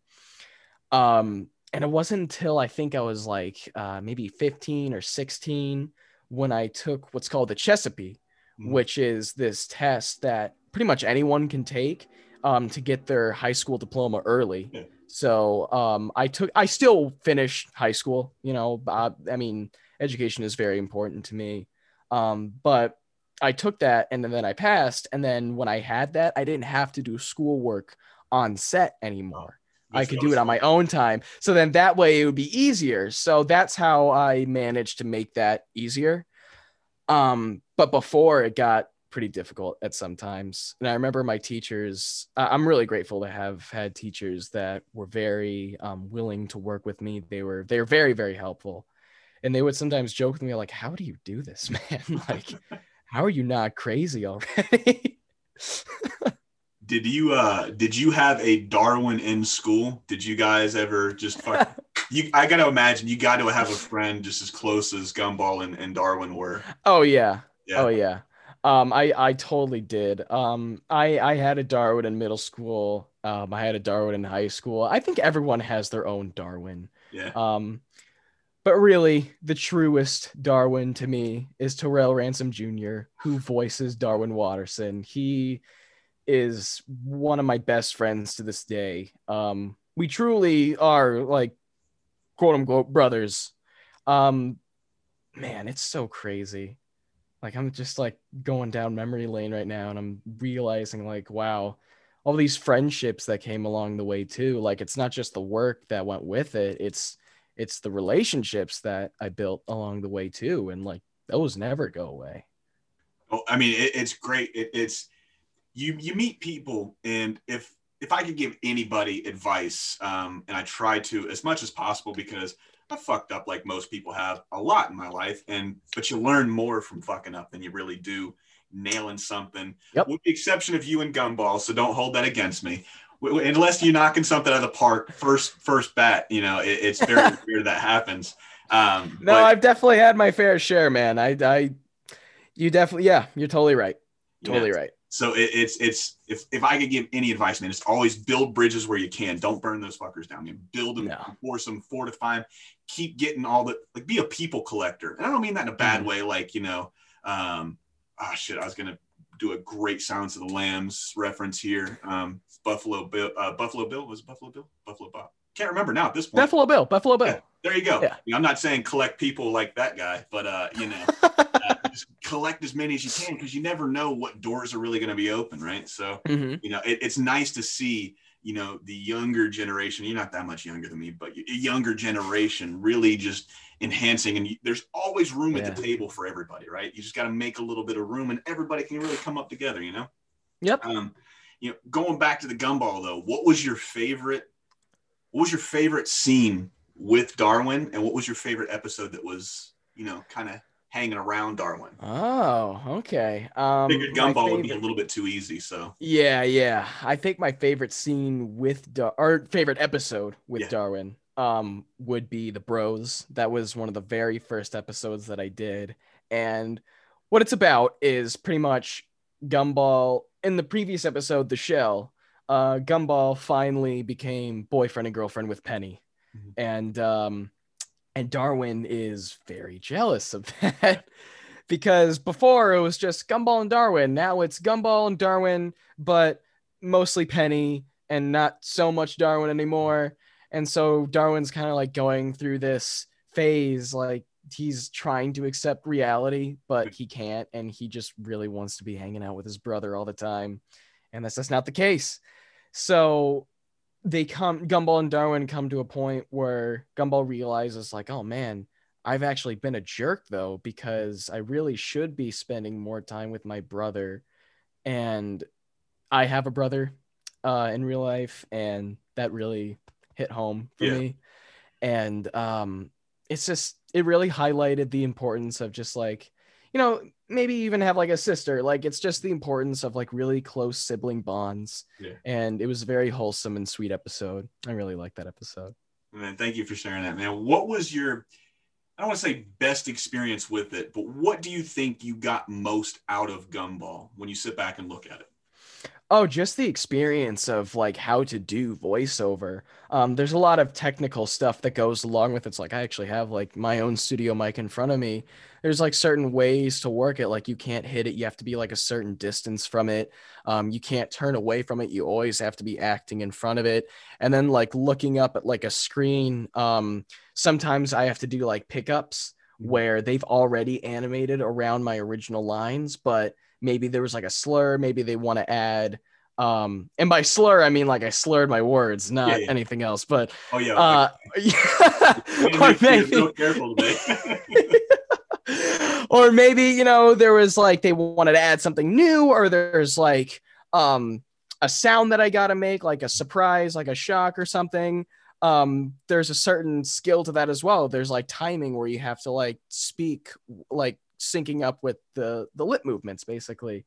Um, and it wasn't until I think I was like uh, maybe 15 or 16 when I took what's called the CHSPE, Mhm. which is this test that pretty much anyone can take um, to get their high school diploma early. Yeah. So um, I took, I still finished high school. You know, uh, I mean, education is very important to me. Um, but I took that and then I passed. And then when I had that, I didn't have to do schoolwork on set anymore. I could what do it on my own time. So then that way it would be easier. So that's how I managed to make that easier. Um, but before it got pretty difficult at some times. And I remember my teachers, I'm really grateful to have had teachers that were very um, willing to work with me. They were, they were very, very helpful. And they would sometimes joke with me like, how do you do this, man? like, how are you not crazy already? Did you uh did you have a Darwin in school? Did you guys ever just fuck you I gotta imagine you got to have a friend just as close as Gumball and, and Darwin were. oh yeah. Yeah. Oh yeah. Um, I I totally did. Um, I I had a Darwin in middle school. Um, I had a Darwin in high school. I think everyone has their own Darwin. Yeah. Um, but really, the truest Darwin to me is Terrell Ransom Jr., who voices Darwin Watterson. He is one of my best friends to this day. Um, we truly are like quote unquote brothers. Um, man, it's so crazy. Like I'm just like going down memory lane right now, and I'm realizing like, wow, all these friendships that came along the way too. Like it's not just the work that went with it; it's it's the relationships that I built along the way too, and like those never go away. Oh, I mean, it, it's great. It, it's you you meet people, and if if I could give anybody advice, um, and I try to as much as possible because I fucked up like most people have a lot in my life, and but you learn more from fucking up than you really do nailing something. Yep. With the exception of you and Gumball, so don't hold that against me. Unless you're knocking something out of the park first first bat, you know it, it's very rare that happens. Um, No, but- I've definitely had my fair share, man. I, I, you definitely, yeah, you're totally right. Totally Yeah. right. So it, it's it's if if I could give any advice, man, it's always build bridges where you can. Don't burn those fuckers down. Man. Build them, No. force them, fortify them. Keep getting all the like. Be a people collector, and I don't mean that in a bad Mhm. way. Like you know, um, ah, shit. I was gonna do a great Silence of the Lambs reference here. Um, Buffalo Bill, uh, Buffalo Bill was it Buffalo Bill, Buffalo Bob. Can't remember now at this point. Buffalo Bill, Buffalo Bill. Yeah, there you go. Yeah. You know, I'm not saying collect people like that guy, but uh, you know uh, just collect as many as you can because you never know what doors are really going to be open, right? So, Mhm. you know, it, it's nice to see, you know, the younger generation. You're not that much younger than me, but younger generation really just enhancing. And you, there's always room at the table for everybody, right? You just got to make a little bit of room, and everybody can really come up together. You know. Yep. Um, you know, going back to the gumball though, what was your favorite? What was your favorite scene with Darwin, and what was your favorite episode that was, you know, kind of hanging around Darwin? Oh, okay. Um, Figured gumball would be a little bit too easy, so Yeah, yeah. I think my favorite scene with Dar- or favorite episode with Yeah. Darwin um would be the Bros. That was one of the very first episodes that I did. And what it's about is pretty much Gumball in the previous episode, The Shell, uh Gumball finally became boyfriend and girlfriend with Penny. Mhm. And um and Darwin is very jealous of that because before it was just Gumball and Darwin. Now it's Gumball and Darwin, but mostly Penny and not so much Darwin anymore. And so Darwin's kind of like going through this phase, like he's trying to accept reality, but he can't, and he just really wants to be hanging out with his brother all the time, and that's just not the case. So they come, Gumball and Darwin come to a point where Gumball realizes, like, oh man, I've actually been a jerk though, because I really should be spending more time with my brother, and I have a brother uh, in real life, and that really hit home for Yeah. me. And um, it's just it really highlighted the importance of just like you know maybe even have like a sister like it's just the importance of like really close sibling bonds Yeah. and it was a very wholesome and sweet episode i really liked that episode Man, thank you for sharing that, man. What was your, I don't want to say best experience with it, but what do you think you got most out of Gumball when you sit back and look at it? Oh, just the experience of like how to do voiceover. Um, there's a lot of technical stuff that goes along with it. It's like I actually have like my own studio mic in front of me. There's like certain ways to work it. Like you can't hit it. You have to be like a certain distance from it. Um, you can't turn away from it. You always have to be acting in front of it. And then like looking up at like a screen. Um, sometimes I have to do like pickups Mhm. where they've already animated around my original lines, but maybe there was like a slur maybe they want to add um and by slur i mean like i slurred my words not Yeah, yeah. anything else but Oh yeah, uh or maybe so careful today. or maybe you know there was like they wanted to add something new or there's like um a sound that i gotta make like a surprise like a shock or something um there's a certain skill to that as well there's like timing where you have to like speak like syncing up with the the lip movements basically.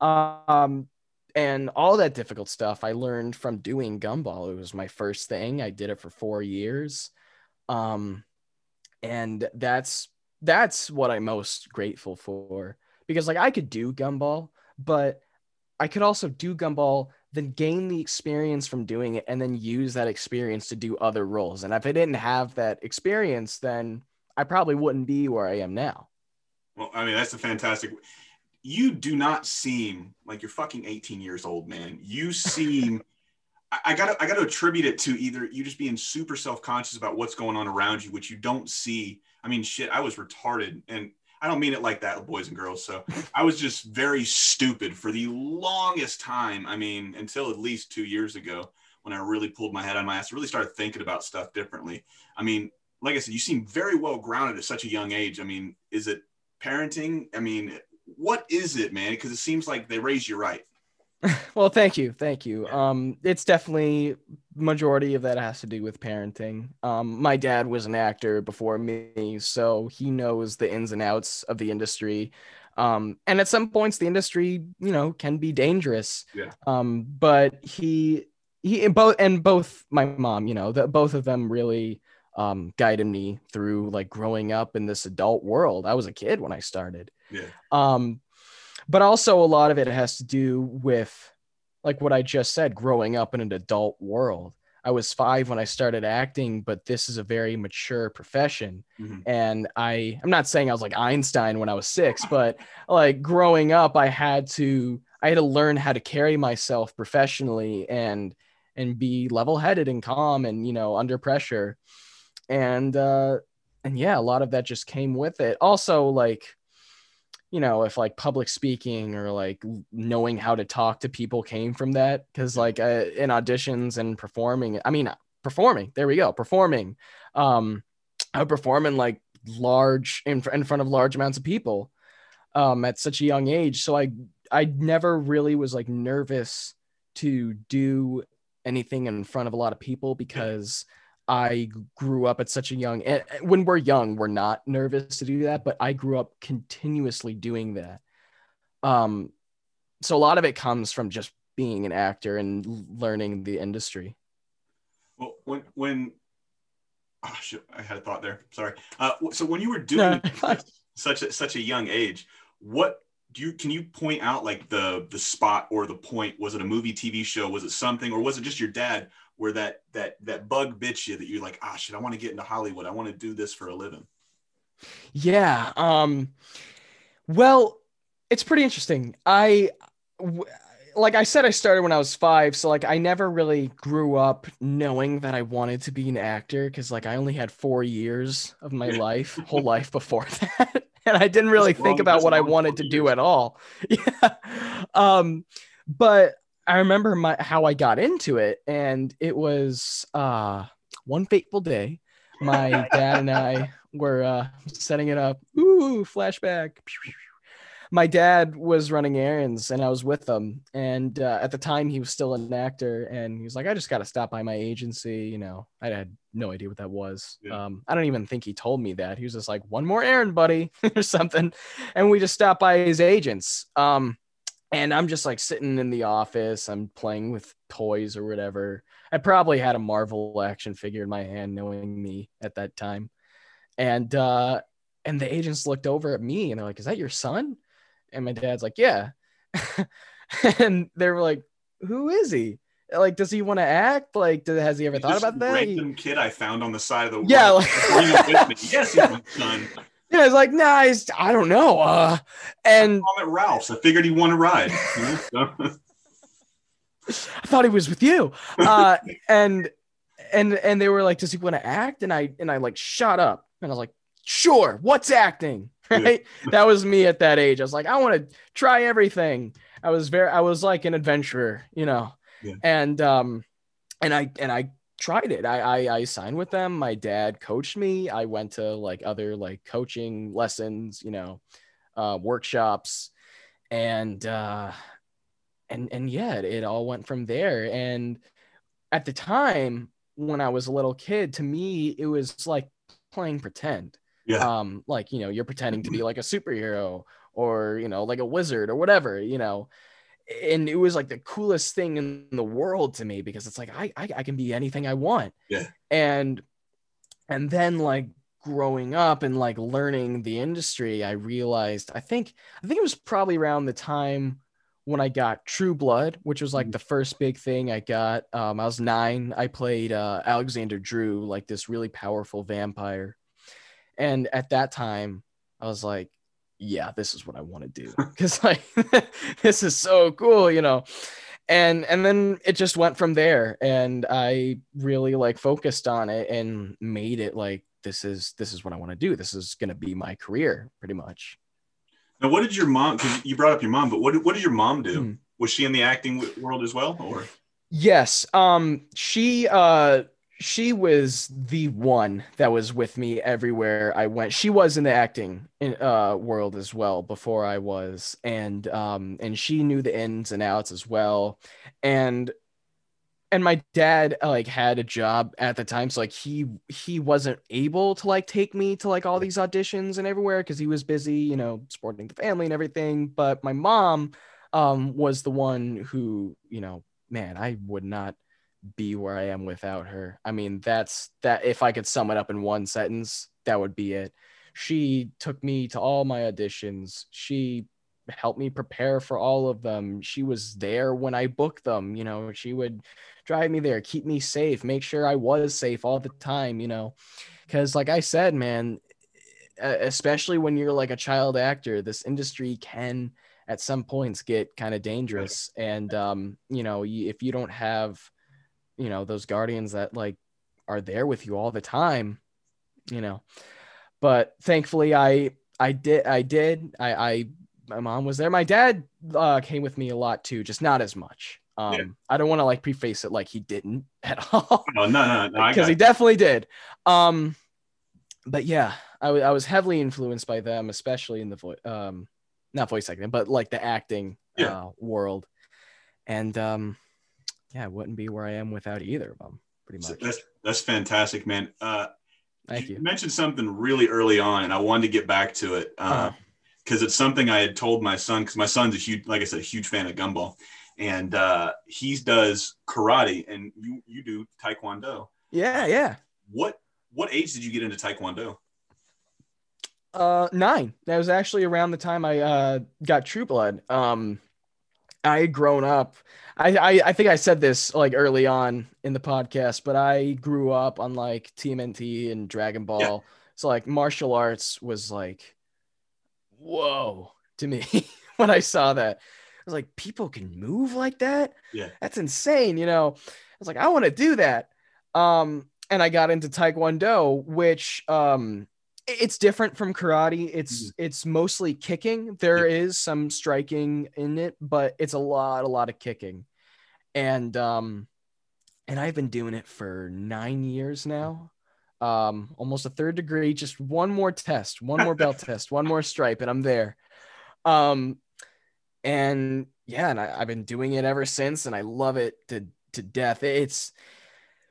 Um and all that difficult stuff i learned from doing gumball. It was my first thing. I did it for four years. Um and that's that's what i'm most grateful for. Because like i could do gumball but i could also do gumball then gain the experience from doing it and then use that experience to do other roles. And if i didn't have that experience then i probably wouldn't be where i am now well, I mean, that's a fantastic. You do not seem like you're fucking 18 years old, man. You seem. I- gotta, I gotta attribute it to either you just being super self-conscious about what's going on around you, which you don't see. I mean, shit, I was retarded, and I don't mean it like that, boys and girls. So I was just very stupid for the longest time. I mean, until at least two years ago, when I really pulled my head on my ass, really started thinking about stuff differently. I mean, like I said, you seem very well grounded at such a young age. I mean, is it parenting? I mean, what is it, man? Because it seems like they raise you right. well thank you thank you um it's definitely majority of that has to do with parenting um my dad was an actor before me so he knows the ins and outs of the industry um and at some points the industry you know can be dangerous Yeah. um but he he both and both my mom you know that both of them really um guided me through like growing up in this adult world. I was a kid when i started. Yeah. um but also a lot of it has to do with like what i just said growing up in an adult world. I was five when i started acting but this is a very mature profession. Mhm. and i i'm not saying i was like einstein when i was six but like growing up i had to i had to learn how to carry myself professionally and and be level-headed and calm and you know under pressure and uh and yeah a lot of that just came with it. Also like you know if like public speaking or like knowing how to talk to people came from that because like uh, in auditions and performing i mean performing there we go performing um i would perform in like large in, in front of large amounts of people um at such a young age. So i i never really was like nervous to do anything in front of a lot of people because I grew up at such a young and when we're young we're not nervous to do that but I grew up continuously doing that um so a lot of it comes from just being an actor and learning the industry Well, when when oh shit, I had a thought there. Sorry. Uh, so when you were doing No, it fine. at such a, such a young age, what do you can you point out like the the spot or the point? Was it a movie, TV show? Was it something, or was it just your dad where that that that bug bit you that you're like, ah, shit, I want to get into Hollywood. I want to do this for a living. Yeah. Um well, it's pretty interesting. I w- like I said, I started when I was five, so like I never really grew up knowing that I wanted to be an actor because like I only had four years of my life, whole life before that, and I didn't really That's think long- about what I wanted to do at all. Yeah, um, but I remember my how I got into it, and it was uh one fateful day. My dad and I were uh, setting it up. Ooh, flashback my dad was running errands and I was with him. And uh, at the time, he was still an actor. And he was like, I just got to stop by my agency. You know, I had no idea what that was. Yeah. Um, I don't even think he told me that. He was just like, one more errand, buddy, or something. And we just stopped by his agents. Um, and I'm just like sitting in the office. I'm playing with toys or whatever. I probably had a Marvel action figure in my hand, knowing me at that time. And uh, and the agents looked over at me and they're like, "Is that your son?" And my dad's like, "Yeah." and they were like, "Who is he? Like, does he want to act? Like, does, has he ever thought about that?" He- Random kid I found on the side of the Yeah, road. like- Bring him with me. Yes, he's my son. yeah, he's like, "Nah, he's, I don't know." Uh, and I'm at Ralph's. I figured he'd want to ride. you know? I thought he was with you. Uh, and and and they were like, "Does he want to act?" And I and I like shot up, and I was like, "Sure, what's acting?" Yeah. That was me at that age. I was like, "I want to try everything." I was very, I was like an adventurer, you know. Yeah. And um, and I and I tried it. I, I I signed with them. My dad coached me. I went to like other like coaching lessons, you know, uh, workshops, and uh, and and yeah, it, it all went from there. And at the time when I was a little kid, to me, it was like playing pretend. Yeah. Um, like you know, you're pretending to be like a superhero or you know, like a wizard or whatever, you know. And it was like the coolest thing in the world to me because it's like I I, I can be anything I want. Yeah. And and then like growing up and like learning the industry, I realized I think I think it was probably around the time when I got True Blood, which was like Mhm. the first big thing I got. Um, I was nine. I played uh, Alexander Drew, like this really powerful vampire. And at that time, I was like, yeah, this is what I want to do. Cause like this is so cool, you know. And and then it just went from there. And I really like focused on it and made it like this is this is what I want to do. This is gonna be my career, pretty much. Now, what did your mom? Because you brought up your mom, but what did, what did your mom do? Hmm. Was she in the acting world as well, or Yes. Um she uh she was the one that was with me everywhere I went. She was in the acting in, uh world as well before I was and um and she knew the ins and outs as well. And and my dad like had a job at the time so like he he wasn't able to like take me to like all these auditions and everywhere cuz he was busy, you know, supporting the family and everything, but my mom um was the one who, you know, man, I would not be where I am without her. I mean, that's that if I could sum it up in one sentence, that would be it. She took me to all my auditions. She helped me prepare for all of them. She was there when I booked them, you know, she would drive me there, keep me safe, make sure I was safe all the time, you know. Cuz like I said, man, especially when you're like a child actor, this industry can at some points get kind of dangerous and um you know if you don't have you know those guardians that like are there with you all the time you know but thankfully i i did i did i i my mom was there my dad uh came with me a lot too just not as much um Yeah. i don't want to like preface it like he didn't at all no, no, no, no. Because got he definitely did. Um, but yeah, I was heavily influenced by them, especially in the voice, um, not voice acting, but like the acting Yeah. uh, world. And um, yeah, I wouldn't be where I am without either of them, pretty much. that's that's fantastic, man. Uh, Thank you. You. Mentioned something really early on, and I wanted to get back to it Uh-huh. because it's something I had told my son. Because my son's a huge, like I said, a huge fan of gumball, and uh, he does karate, and you you do taekwondo. Yeah, yeah. What what age did you get into taekwondo? Uh, nine. That was actually around the time I uh got True Blood. Um, I had grown up. I, I I think I said this like early on in the podcast, but I grew up on like TMNT and Dragon Ball. So like martial arts was like, whoa to me when I saw that. I was like, people can move like that. Yeah. That's insane. You know, I was like, I want to do that. Um, and I got into Taekwondo, which um it's different from karate. It's it's mostly kicking. There is some striking in it, but it's a lot, a lot of kicking. And um and I've been doing it for nine years now. Um, almost a third degree, just one more test, one more belt test, one more stripe, and I'm there. Um, and yeah, and I, I've been doing it ever since, and I love it to to death. It's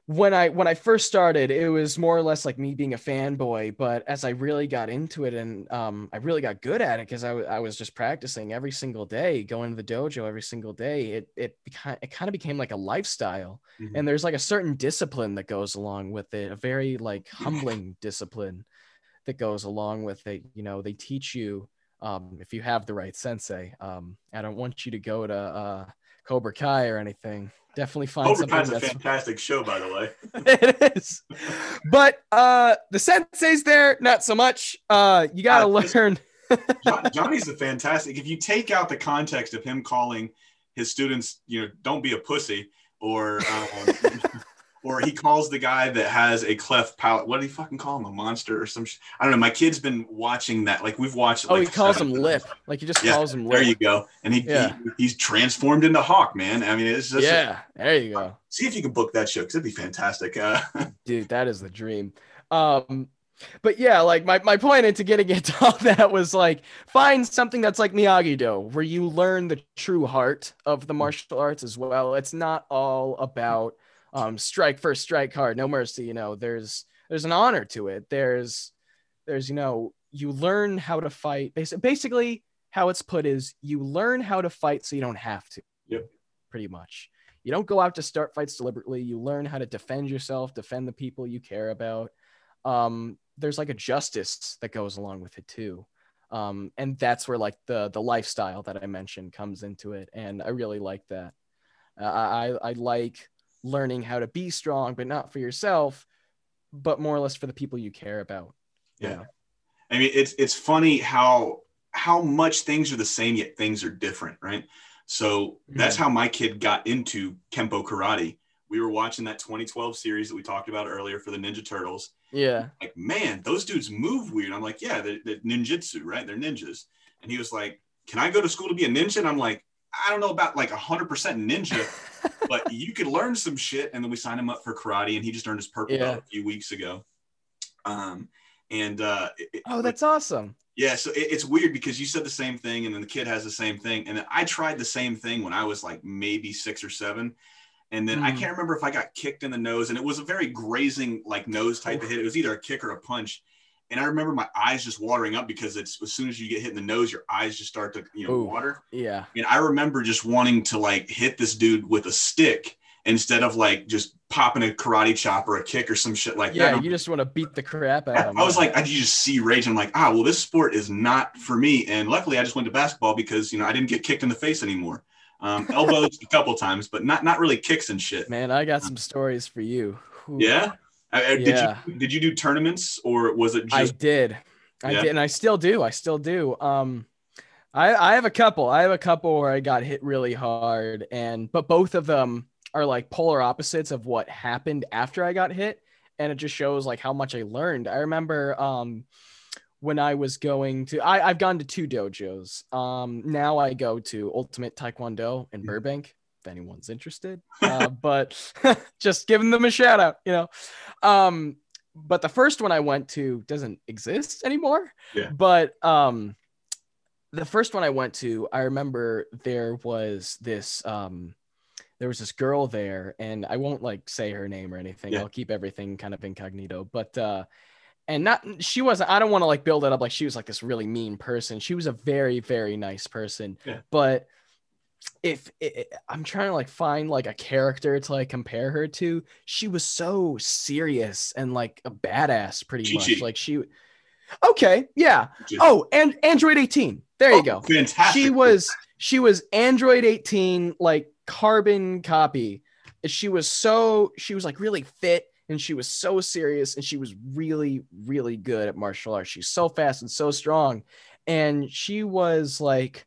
when I when I first started, it was more or less like me being a fanboy. But as I really got into it, and um, I really got good at it because I, w- I was just practicing every single day, going to the dojo every single day. It it beca- it kind of became like a lifestyle, Mhm. and there's like a certain discipline that goes along with it, a very like humbling discipline that goes along with it. You know, they teach you um, if you have the right sensei. Um, I don't want you to go to uh, Cobra Kai or anything. Definitely find Cobra something Kai's a that's fantastic show, by the way. it is. But uh the sensei's there, not so much. Uh you gotta Uh, learn. Johnny's a fantastic. If you take out the context of him calling his students, you know, don't be a pussy, or um, or he calls the guy that has a cleft palate. What do he fucking call him? A monster or some? Sh- I don't know. My kid's been watching that. Like we've watched. Oh, like, he calls him lip. Like he just Yeah, calls him There lip. you go. And he, Yeah. he he's transformed into Hawk, man. I mean, it's just yeah, there you go. see if you can book that show because it'd be fantastic. Uh, Dude, that is the dream. Um but yeah, like my, my point into getting into all that was like find something that's like Miyagi Do, where you learn the true heart of the martial arts as well. It's not all about um strike first, strike hard, no mercy. You know, there's there's an honor to it. There's there's you know you learn how to fight. Basically, how it's put is you learn how to fight so you don't have to. Yep. Pretty much. You don't go out to start fights deliberately. You learn how to defend yourself, defend the people you care about. Um, there's like a justice that goes along with it too. Um, and that's where like the the lifestyle that I mentioned comes into it, and I really like that. Uh, I I like learning how to be strong, but not for yourself, but more or less for the people you care about. you Yeah. know? I mean, it's it's funny how how much things are the same yet things are different, right? So that's mm-hmm. how my kid got into Kempo karate. We were watching that 2012 series that we talked about earlier for the Ninja Turtles. Yeah. Like, man, those dudes move weird. I'm like, yeah, they're, they're ninjutsu, right? They're ninjas. And he was like, can I go to school to be a ninja? And I'm like, I don't know about like 100% ninja, but you could learn some shit. And then we signed him up for karate, and he just earned his purple Yeah. belt a few weeks ago. Um, and uh, it- Oh, that's awesome. yeah, so it, it's weird because you said the same thing, and then the kid has the same thing, and then I tried the same thing when I was like maybe six or seven, and then I Mhm. can't remember if I got kicked in the nose, and it was a very grazing like nose type of hit. It was either a kick or a punch, and I remember my eyes just watering up because it's as soon as you get hit in the nose, your eyes just start to you know Ooh. water. Yeah. And I remember just wanting to like hit this dude with a stick instead of like just popping a karate chop or a kick or some shit like Yeah. that. Yeah, you just want to beat the crap out of him. I was like, I just see rage. I'm like, ah, well, this sport is not for me. And luckily, I just went to basketball because you know I didn't get kicked in the face anymore. Um, elbows a couple times, but not not really kicks and shit. man, I got some stories for you. Whew. Yeah. Uh, uh, did Yeah. you did you do tournaments or was it Just- I did. I Yeah. did, and I still do. I still do. Um, I I have a couple. I have a couple where I got hit really hard, and but both of them are like polar opposites of what happened after I got hit, and it just shows like how much I learned. I remember um when I was going to I I've gone to two dojos. Um, now I go to Ultimate Taekwondo in Mhm. Burbank. If anyone's interested, uh, but just giving them a shout out, you know. Um, but the first one I went to doesn't exist anymore. Yeah. But um the first one I went to, I remember there was this um there was this girl there and I won't like say her name or anything. Yeah. I'll keep everything kind of incognito, but uh and not she wasn't I don't want to like build it up like she was like this really mean person. She was a very very nice person. Yeah. But if it, I'm trying to like find like a character to like compare her to, she was so serious and like a badass pretty Chi-Chi. much. Like she Okay, yeah. Oh, and Android 18. There you Oh, go. Fantastic. She was she was Android 18 like carbon copy. She was so she was like really fit and she was so serious and she was really really good at martial arts. She's so fast and so strong. And she was like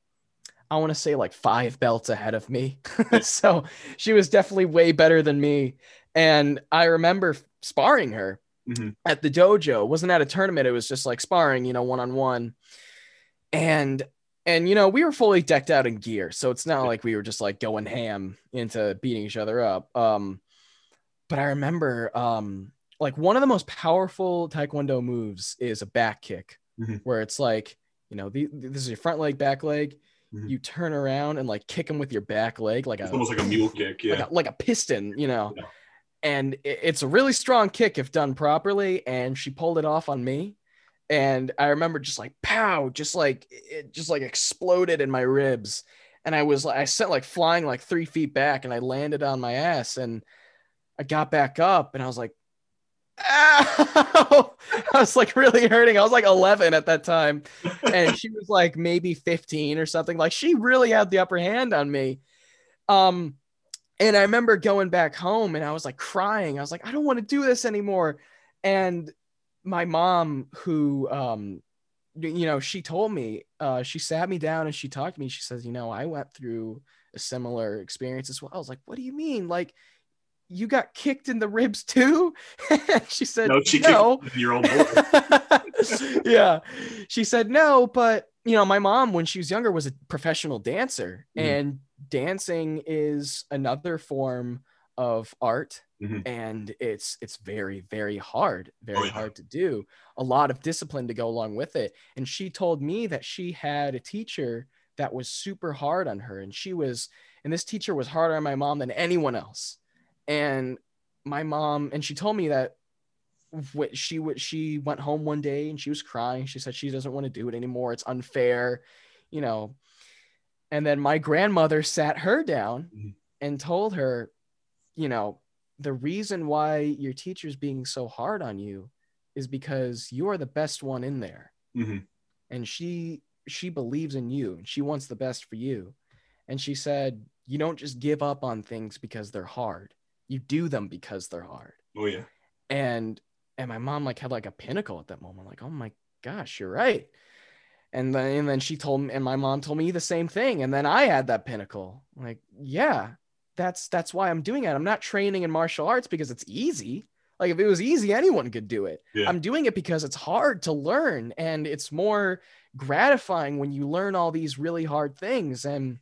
I want to say like five belts ahead of me. so she was definitely way better than me. And I remember sparring her Mhm. at the dojo. It wasn't at a tournament. It was just like sparring, you know, one on one. And and you know, we were fully decked out in gear. So it's not like we were just like going ham into beating each other up. Um, but I remember um like one of the most powerful taekwondo moves is a back kick Mhm. where it's like, you know, the, this is your front leg, back leg. Mhm. You turn around and like kick him with your back leg like a almost like a mule kick. Yeah. like a, like a piston, you know. Yeah. And it- it's a really strong kick if done properly. And she pulled it off on me. And I remember just like pow, just like it just like exploded in my ribs. And I was like, I sent like flying like three feet back and I landed on my ass. And I got back up and I was like, ow! I was like really hurting. I was like 11 at that time. And she was like maybe 15 or something. Like she really had the upper hand on me. Um, and I remember going back home and I was like crying. I was like, I don't want to do this anymore. And my mom, who, um, you know, she told me, uh, she sat me down and she talked to me. She says, you know, I went through a similar experience as well. I was like, what do you mean? Like, you got kicked in the ribs too? She said, no, she no. kicked your old boy. yeah. She said no, but you know, my mom when she was younger was a professional dancer Mhm. and dancing is another form of art Mhm. and it's it's very very hard, very Oh, yeah. hard to do. A lot of discipline to go along with it. And she told me that she had a teacher that was super hard on her and she was and this teacher was harder on my mom than anyone else. And my mom and she told me that wh- she would she went home one day and she was crying. She said she doesn't want to do it anymore. It's unfair you know. And then my grandmother sat her down Mhm. and told her you know the reason why your teacher's being so hard on you is because you are the best one in there. Mhm. and she she believes in you and she wants the best for you. And she said you don't just give up on things because they're hard you do them because they're hard. Oh yeah. and and my mom like had like a pinnacle at that moment like oh my gosh you're right. And then and then she told me and my mom told me the same thing and then i had that pinnacle. Like yeah that's that's why i'm doing it. I'm not training in martial arts because it's easy. Like if it was easy anyone could do it. Yeah. i'm doing it because it's hard to learn and it's more gratifying when you learn all these really hard things. And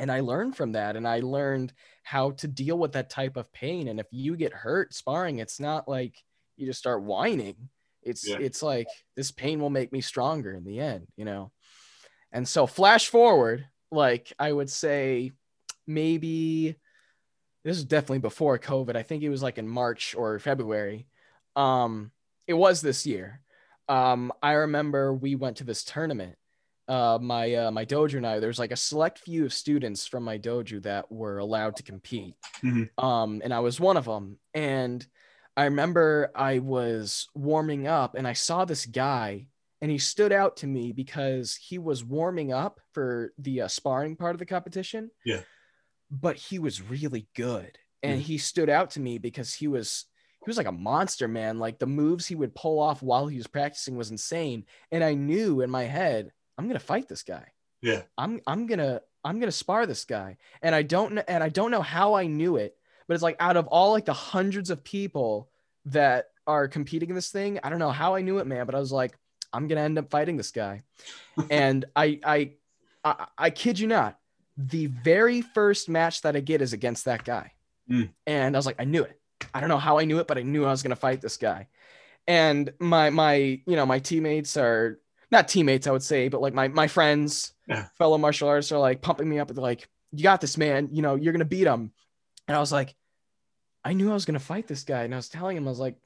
and i learned from that and i learned how to deal with that type of pain and if you get hurt sparring it's not like you just start whining. It's Yeah. it's like this pain will make me stronger in the end you know? And so flash forward like i would say maybe this is definitely before covid i think it was like in march or february. Um it was this year. Um i remember we went to this tournament uh my uh, my dojo and i there's like a select few of students from my dojo that were allowed to compete Mhm. um and i was one of them and i remember i was warming up and i saw this guy and he stood out to me because he was warming up for the uh, sparring part of the competition Yeah. but he was really good and Mhm. he stood out to me because he was he was like a monster man like the moves he would pull off while he was practicing was insane and i knew in my head i'm gonna fight this guy. Yeah. i'm i'm gonna i'm gonna spar this guy. And i don't know and i don't know how i knew it but it's like out of all like the hundreds of people that are competing in this thing i don't know how i knew it man but i was like i'm gonna end up fighting this guy. And I, I i i kid you not the very first match that i get is against that guy. Mm. and i was like i knew it. I don't know how i knew it but i knew i was gonna fight this guy. And my my you know my teammates are not teammates i would say but like my my friends Yeah. fellow martial artists are like pumping me up. They're like you got this man. You know you're gonna beat him and i was like i knew i was gonna fight this guy. And i was telling him i was like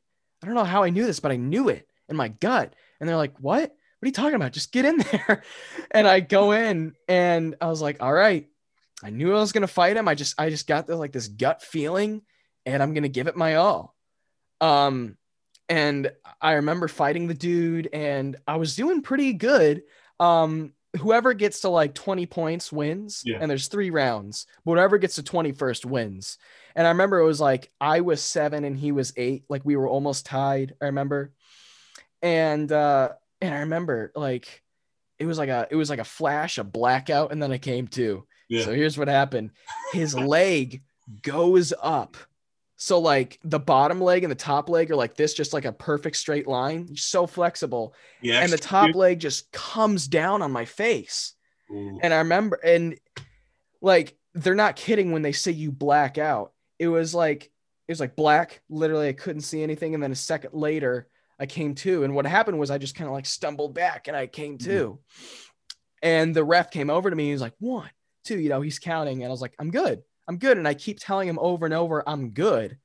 i don't know how i knew this but i knew it in my gut. And they're like what? What are you talking about? Just get in there. And i go in and i was like all right. I knew i was gonna fight him. I just i just got this like this gut feeling and i'm gonna give it my all. Um and I remember fighting the dude and I was doing pretty good. Um, whoever gets to like 20 points wins, Yeah. and there's three rounds. But whoever gets to 21st wins. And I remember it was like I was seven and he was eight, like we were almost tied. I remember, and uh, and I remember like it was like a it was like a flash, a blackout, and then I came to. Yeah. So here's what happened. His leg goes up. So like the bottom leg and the top leg are like this, just like a perfect straight line, so flexible. yeah. And the top leg just comes down on my face. Ooh. And I remember, and like they're not kidding when they say you black out. It was like it was like black. Literally, I couldn't see anything. And then a second later, I came to. And what happened was I just kind of like stumbled back and I came to. Mm-hmm. And the ref came over to me. He was like, one, two, you know, he's counting. And I was like, I'm good. I'm good. And I keep telling him over and over, I'm good.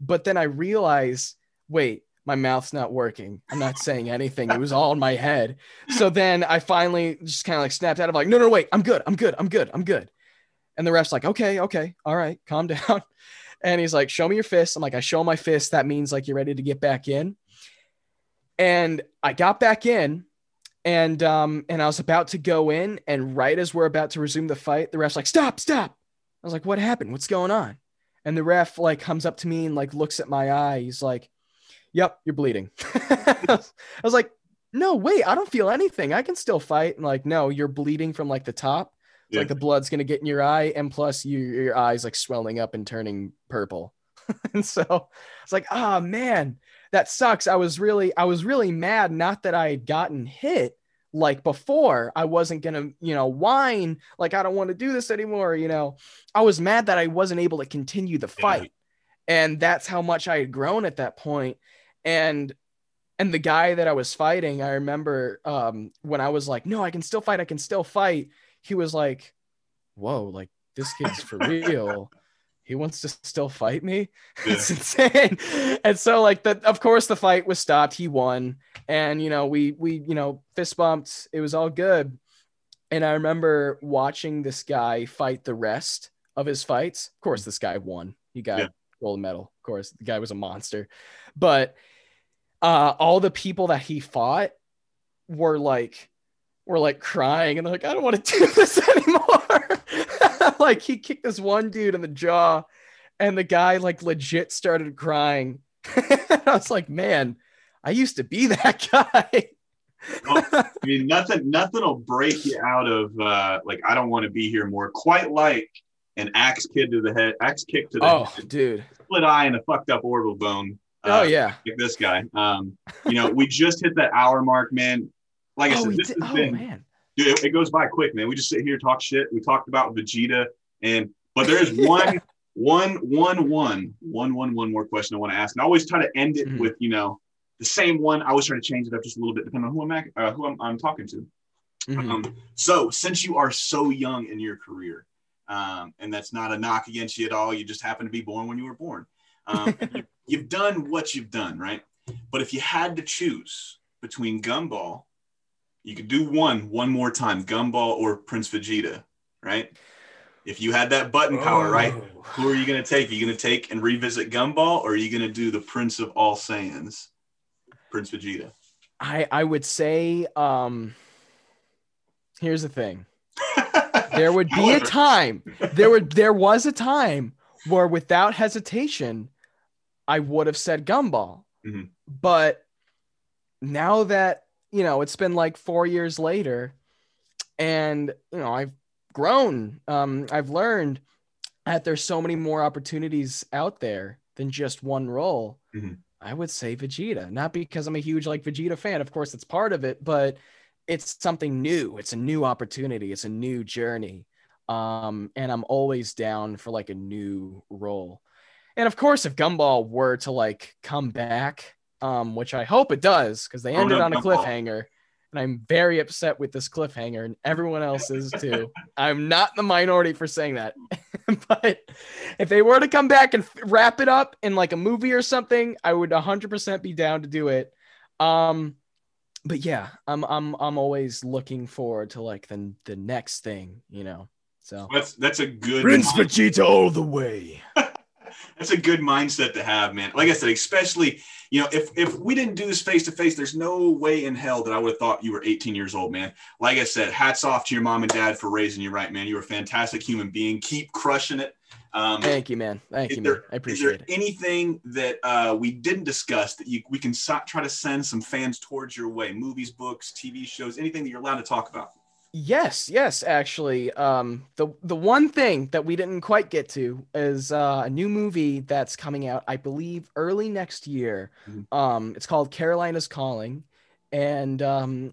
But then I realize, wait, my mouth's not working. I'm not saying anything. It was all in my head. So then I finally just kind of like snapped out of like, no, no, wait, I'm good. I'm good. I'm good. I'm good. And the ref's like, okay, okay, all right, calm down. And he's like, show me your fist. I'm like, I show my fist. That means like you're ready to get back in. And I got back in and um and I was about to go in. And right as we're about to resume the fight, the ref's like, stop, stop. I was like, what happened? What's going on? And the ref like comes up to me and like looks at my eye. He's like, Yep, you're bleeding. I was like, no, wait, I don't feel anything. I can still fight. And like, no, you're bleeding from like the top. Yeah. like the blood's gonna get in your eye, and plus you, your eyes like swelling up and turning purple. and so it's like, ah man, that sucks. I was really, I was really mad. Not that I had gotten hit like before. I wasn't gonna, you know, whine like I don't want to do this anymore. You know, I was mad that I wasn't able to continue the Yeah. fight, and that's how much I had grown at that point. And and the guy that I was fighting, I remember um, when I was like, no, I can still fight. I can still fight. He was like, whoa, like this kid's for real. He wants to still fight me. It's insane. And so like that, of course the fight was stopped. He won. And you know, we we, you know, fist bumped. It was all good. And I remember watching this guy fight the rest of his fights. Of course, this guy won. He got Yeah. gold medal. Of course, the guy was a monster. But uh all the people that he fought were like were like crying and they're like, I don't want to do this anymore. like he kicked this one dude in the jaw and the guy like legit started crying. I was like, man, I used to be that guy. I mean, nothing, nothing will break you out of uh, like I don't want to be here more. Quite like an axe kid to the head, axe kick to the oh, head, dude. split eye, and a fucked up orbital bone. Oh uh, yeah. like this guy. Um, you know, we just hit that hour mark, man. Like I oh, said, this did- has oh been, man. Dude, it, it goes by quick, man. We just sit here talk shit. We talked about Vegeta, and but there is one, one, one, one, one, one, one more question I want to ask, and I always try to end it Mhm. with you know the same one. I always try to change it up just a little bit depending on who I'm uh, who I'm, I'm talking to. Mhm. Um, so since you are so young in your career, um, and that's not a knock against you at all, you just happen to be born when you were born. Um, you, you've done what you've done, right? But if you had to choose between Gumball, you could do one one more time, Gumball or Prince Vegeta, right? If you had that button power, right? Oh. Who are you going to take? Are you going to take and revisit Gumball, or are you going to do the Prince of all Saiyans, Prince Vegeta? I I would say um here's the thing. There would be a time. There would there was a time where without hesitation I would have said gumball. Mhm. But now that, you know, it's been like 4 years later and you know, I've grown, um I've learned that there's so many more opportunities out there than just one role. Mhm. I would say Vegeta, not because I'm a huge like Vegeta fan. Of course, it's part of it, but it's something new. It's a new opportunity. It's a new journey. Um, and I'm always down for like a new role. And of course, if Gumball were to like come back, um, which I hope it does, because they Oh, ended no, on a Gumball. cliffhanger, and I'm very upset with this cliffhanger, and everyone else is too. I'm not the minority for saying that. but if they were to come back and wrap it up in like a movie or something, I would 100% be down to do it. Um, but yeah, I'm I'm I'm always looking forward to like the the next thing, you know. So That's that's a good Prince mind- Vegeta all the way. that's a good mindset to have, man. Like I said, especially you know, if if we didn't do this face to face, there's no way in hell that I would have thought you were 18 years old, man. Like I said, hats off to your mom and dad for raising you right, man. You're a fantastic human being. Keep crushing it. Um, Thank you, man. Thank you, there- man. I is appreciate there it. anything that uh, we didn't discuss that you we can so- try to send some fans towards your way? Movies, books, TV shows, anything that you're allowed to talk about? Yes, yes, actually. Um, the the one thing that we didn't quite get to is uh, a new movie that's coming out, I believe, early next year. Mhm. Um, it's called Carolina's Calling, and um,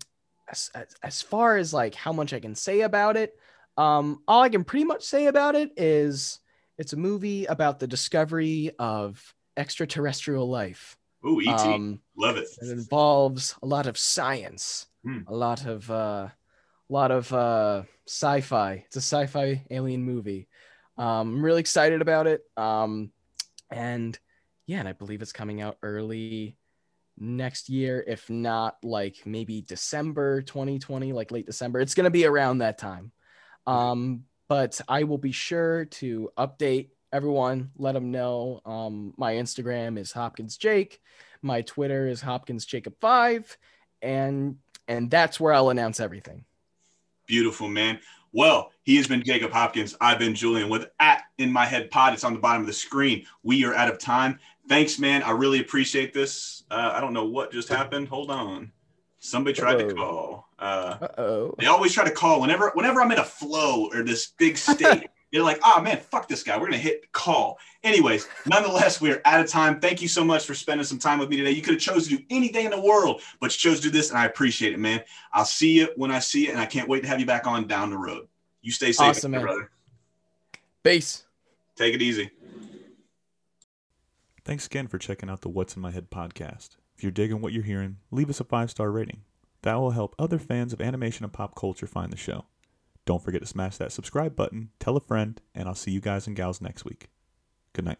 as, as as far as like how much I can say about it, um, all I can pretty much say about it is it's a movie about the discovery of extraterrestrial life. Ooh, ET, Um, love it. it involves a lot of science, Hmm. a lot of uh, a lot of uh, sci-fi. It's a sci-fi alien movie. Um, I'm really excited about it. Um, and yeah, and I believe it's coming out early next year, if not like maybe December 2020, like late December. It's gonna be around that time. Um, but I will be sure to update everyone, let them know. Um, my Instagram is Hopkins Jake. My Twitter is Hopkins Jacob five, and and that's where I'll announce everything. Beautiful, man. Well, he has been Jacob Hopkins. I've been Julian with at in my head pod. It's on the bottom of the screen. We are out of time. Thanks, man. I really appreciate this. Uh, I don't know what just happened. Hold on. Somebody tried to Uh-oh. call. Uh, Uh oh. they always try to call whenever whenever I'm in a flow or this big state. They're like, oh man, fuck this guy. We're gonna hit call. Anyways, nonetheless, we are out of time. Thank you so much for spending some time with me today. You could have chose to do anything in the world, but you chose to do this, and I appreciate it, man. I'll see you when I see you, and I can't wait to have you back on down the road. You stay safe, Awesome, man. brother. Base. Take it easy. Thanks again for checking out the What's in My Head podcast. If you're digging what you're hearing, leave us a five star rating. That will help other fans of animation and pop culture find the show. Don't forget to smash that subscribe button, tell a friend, and I'll see you guys and gals next week. Good night.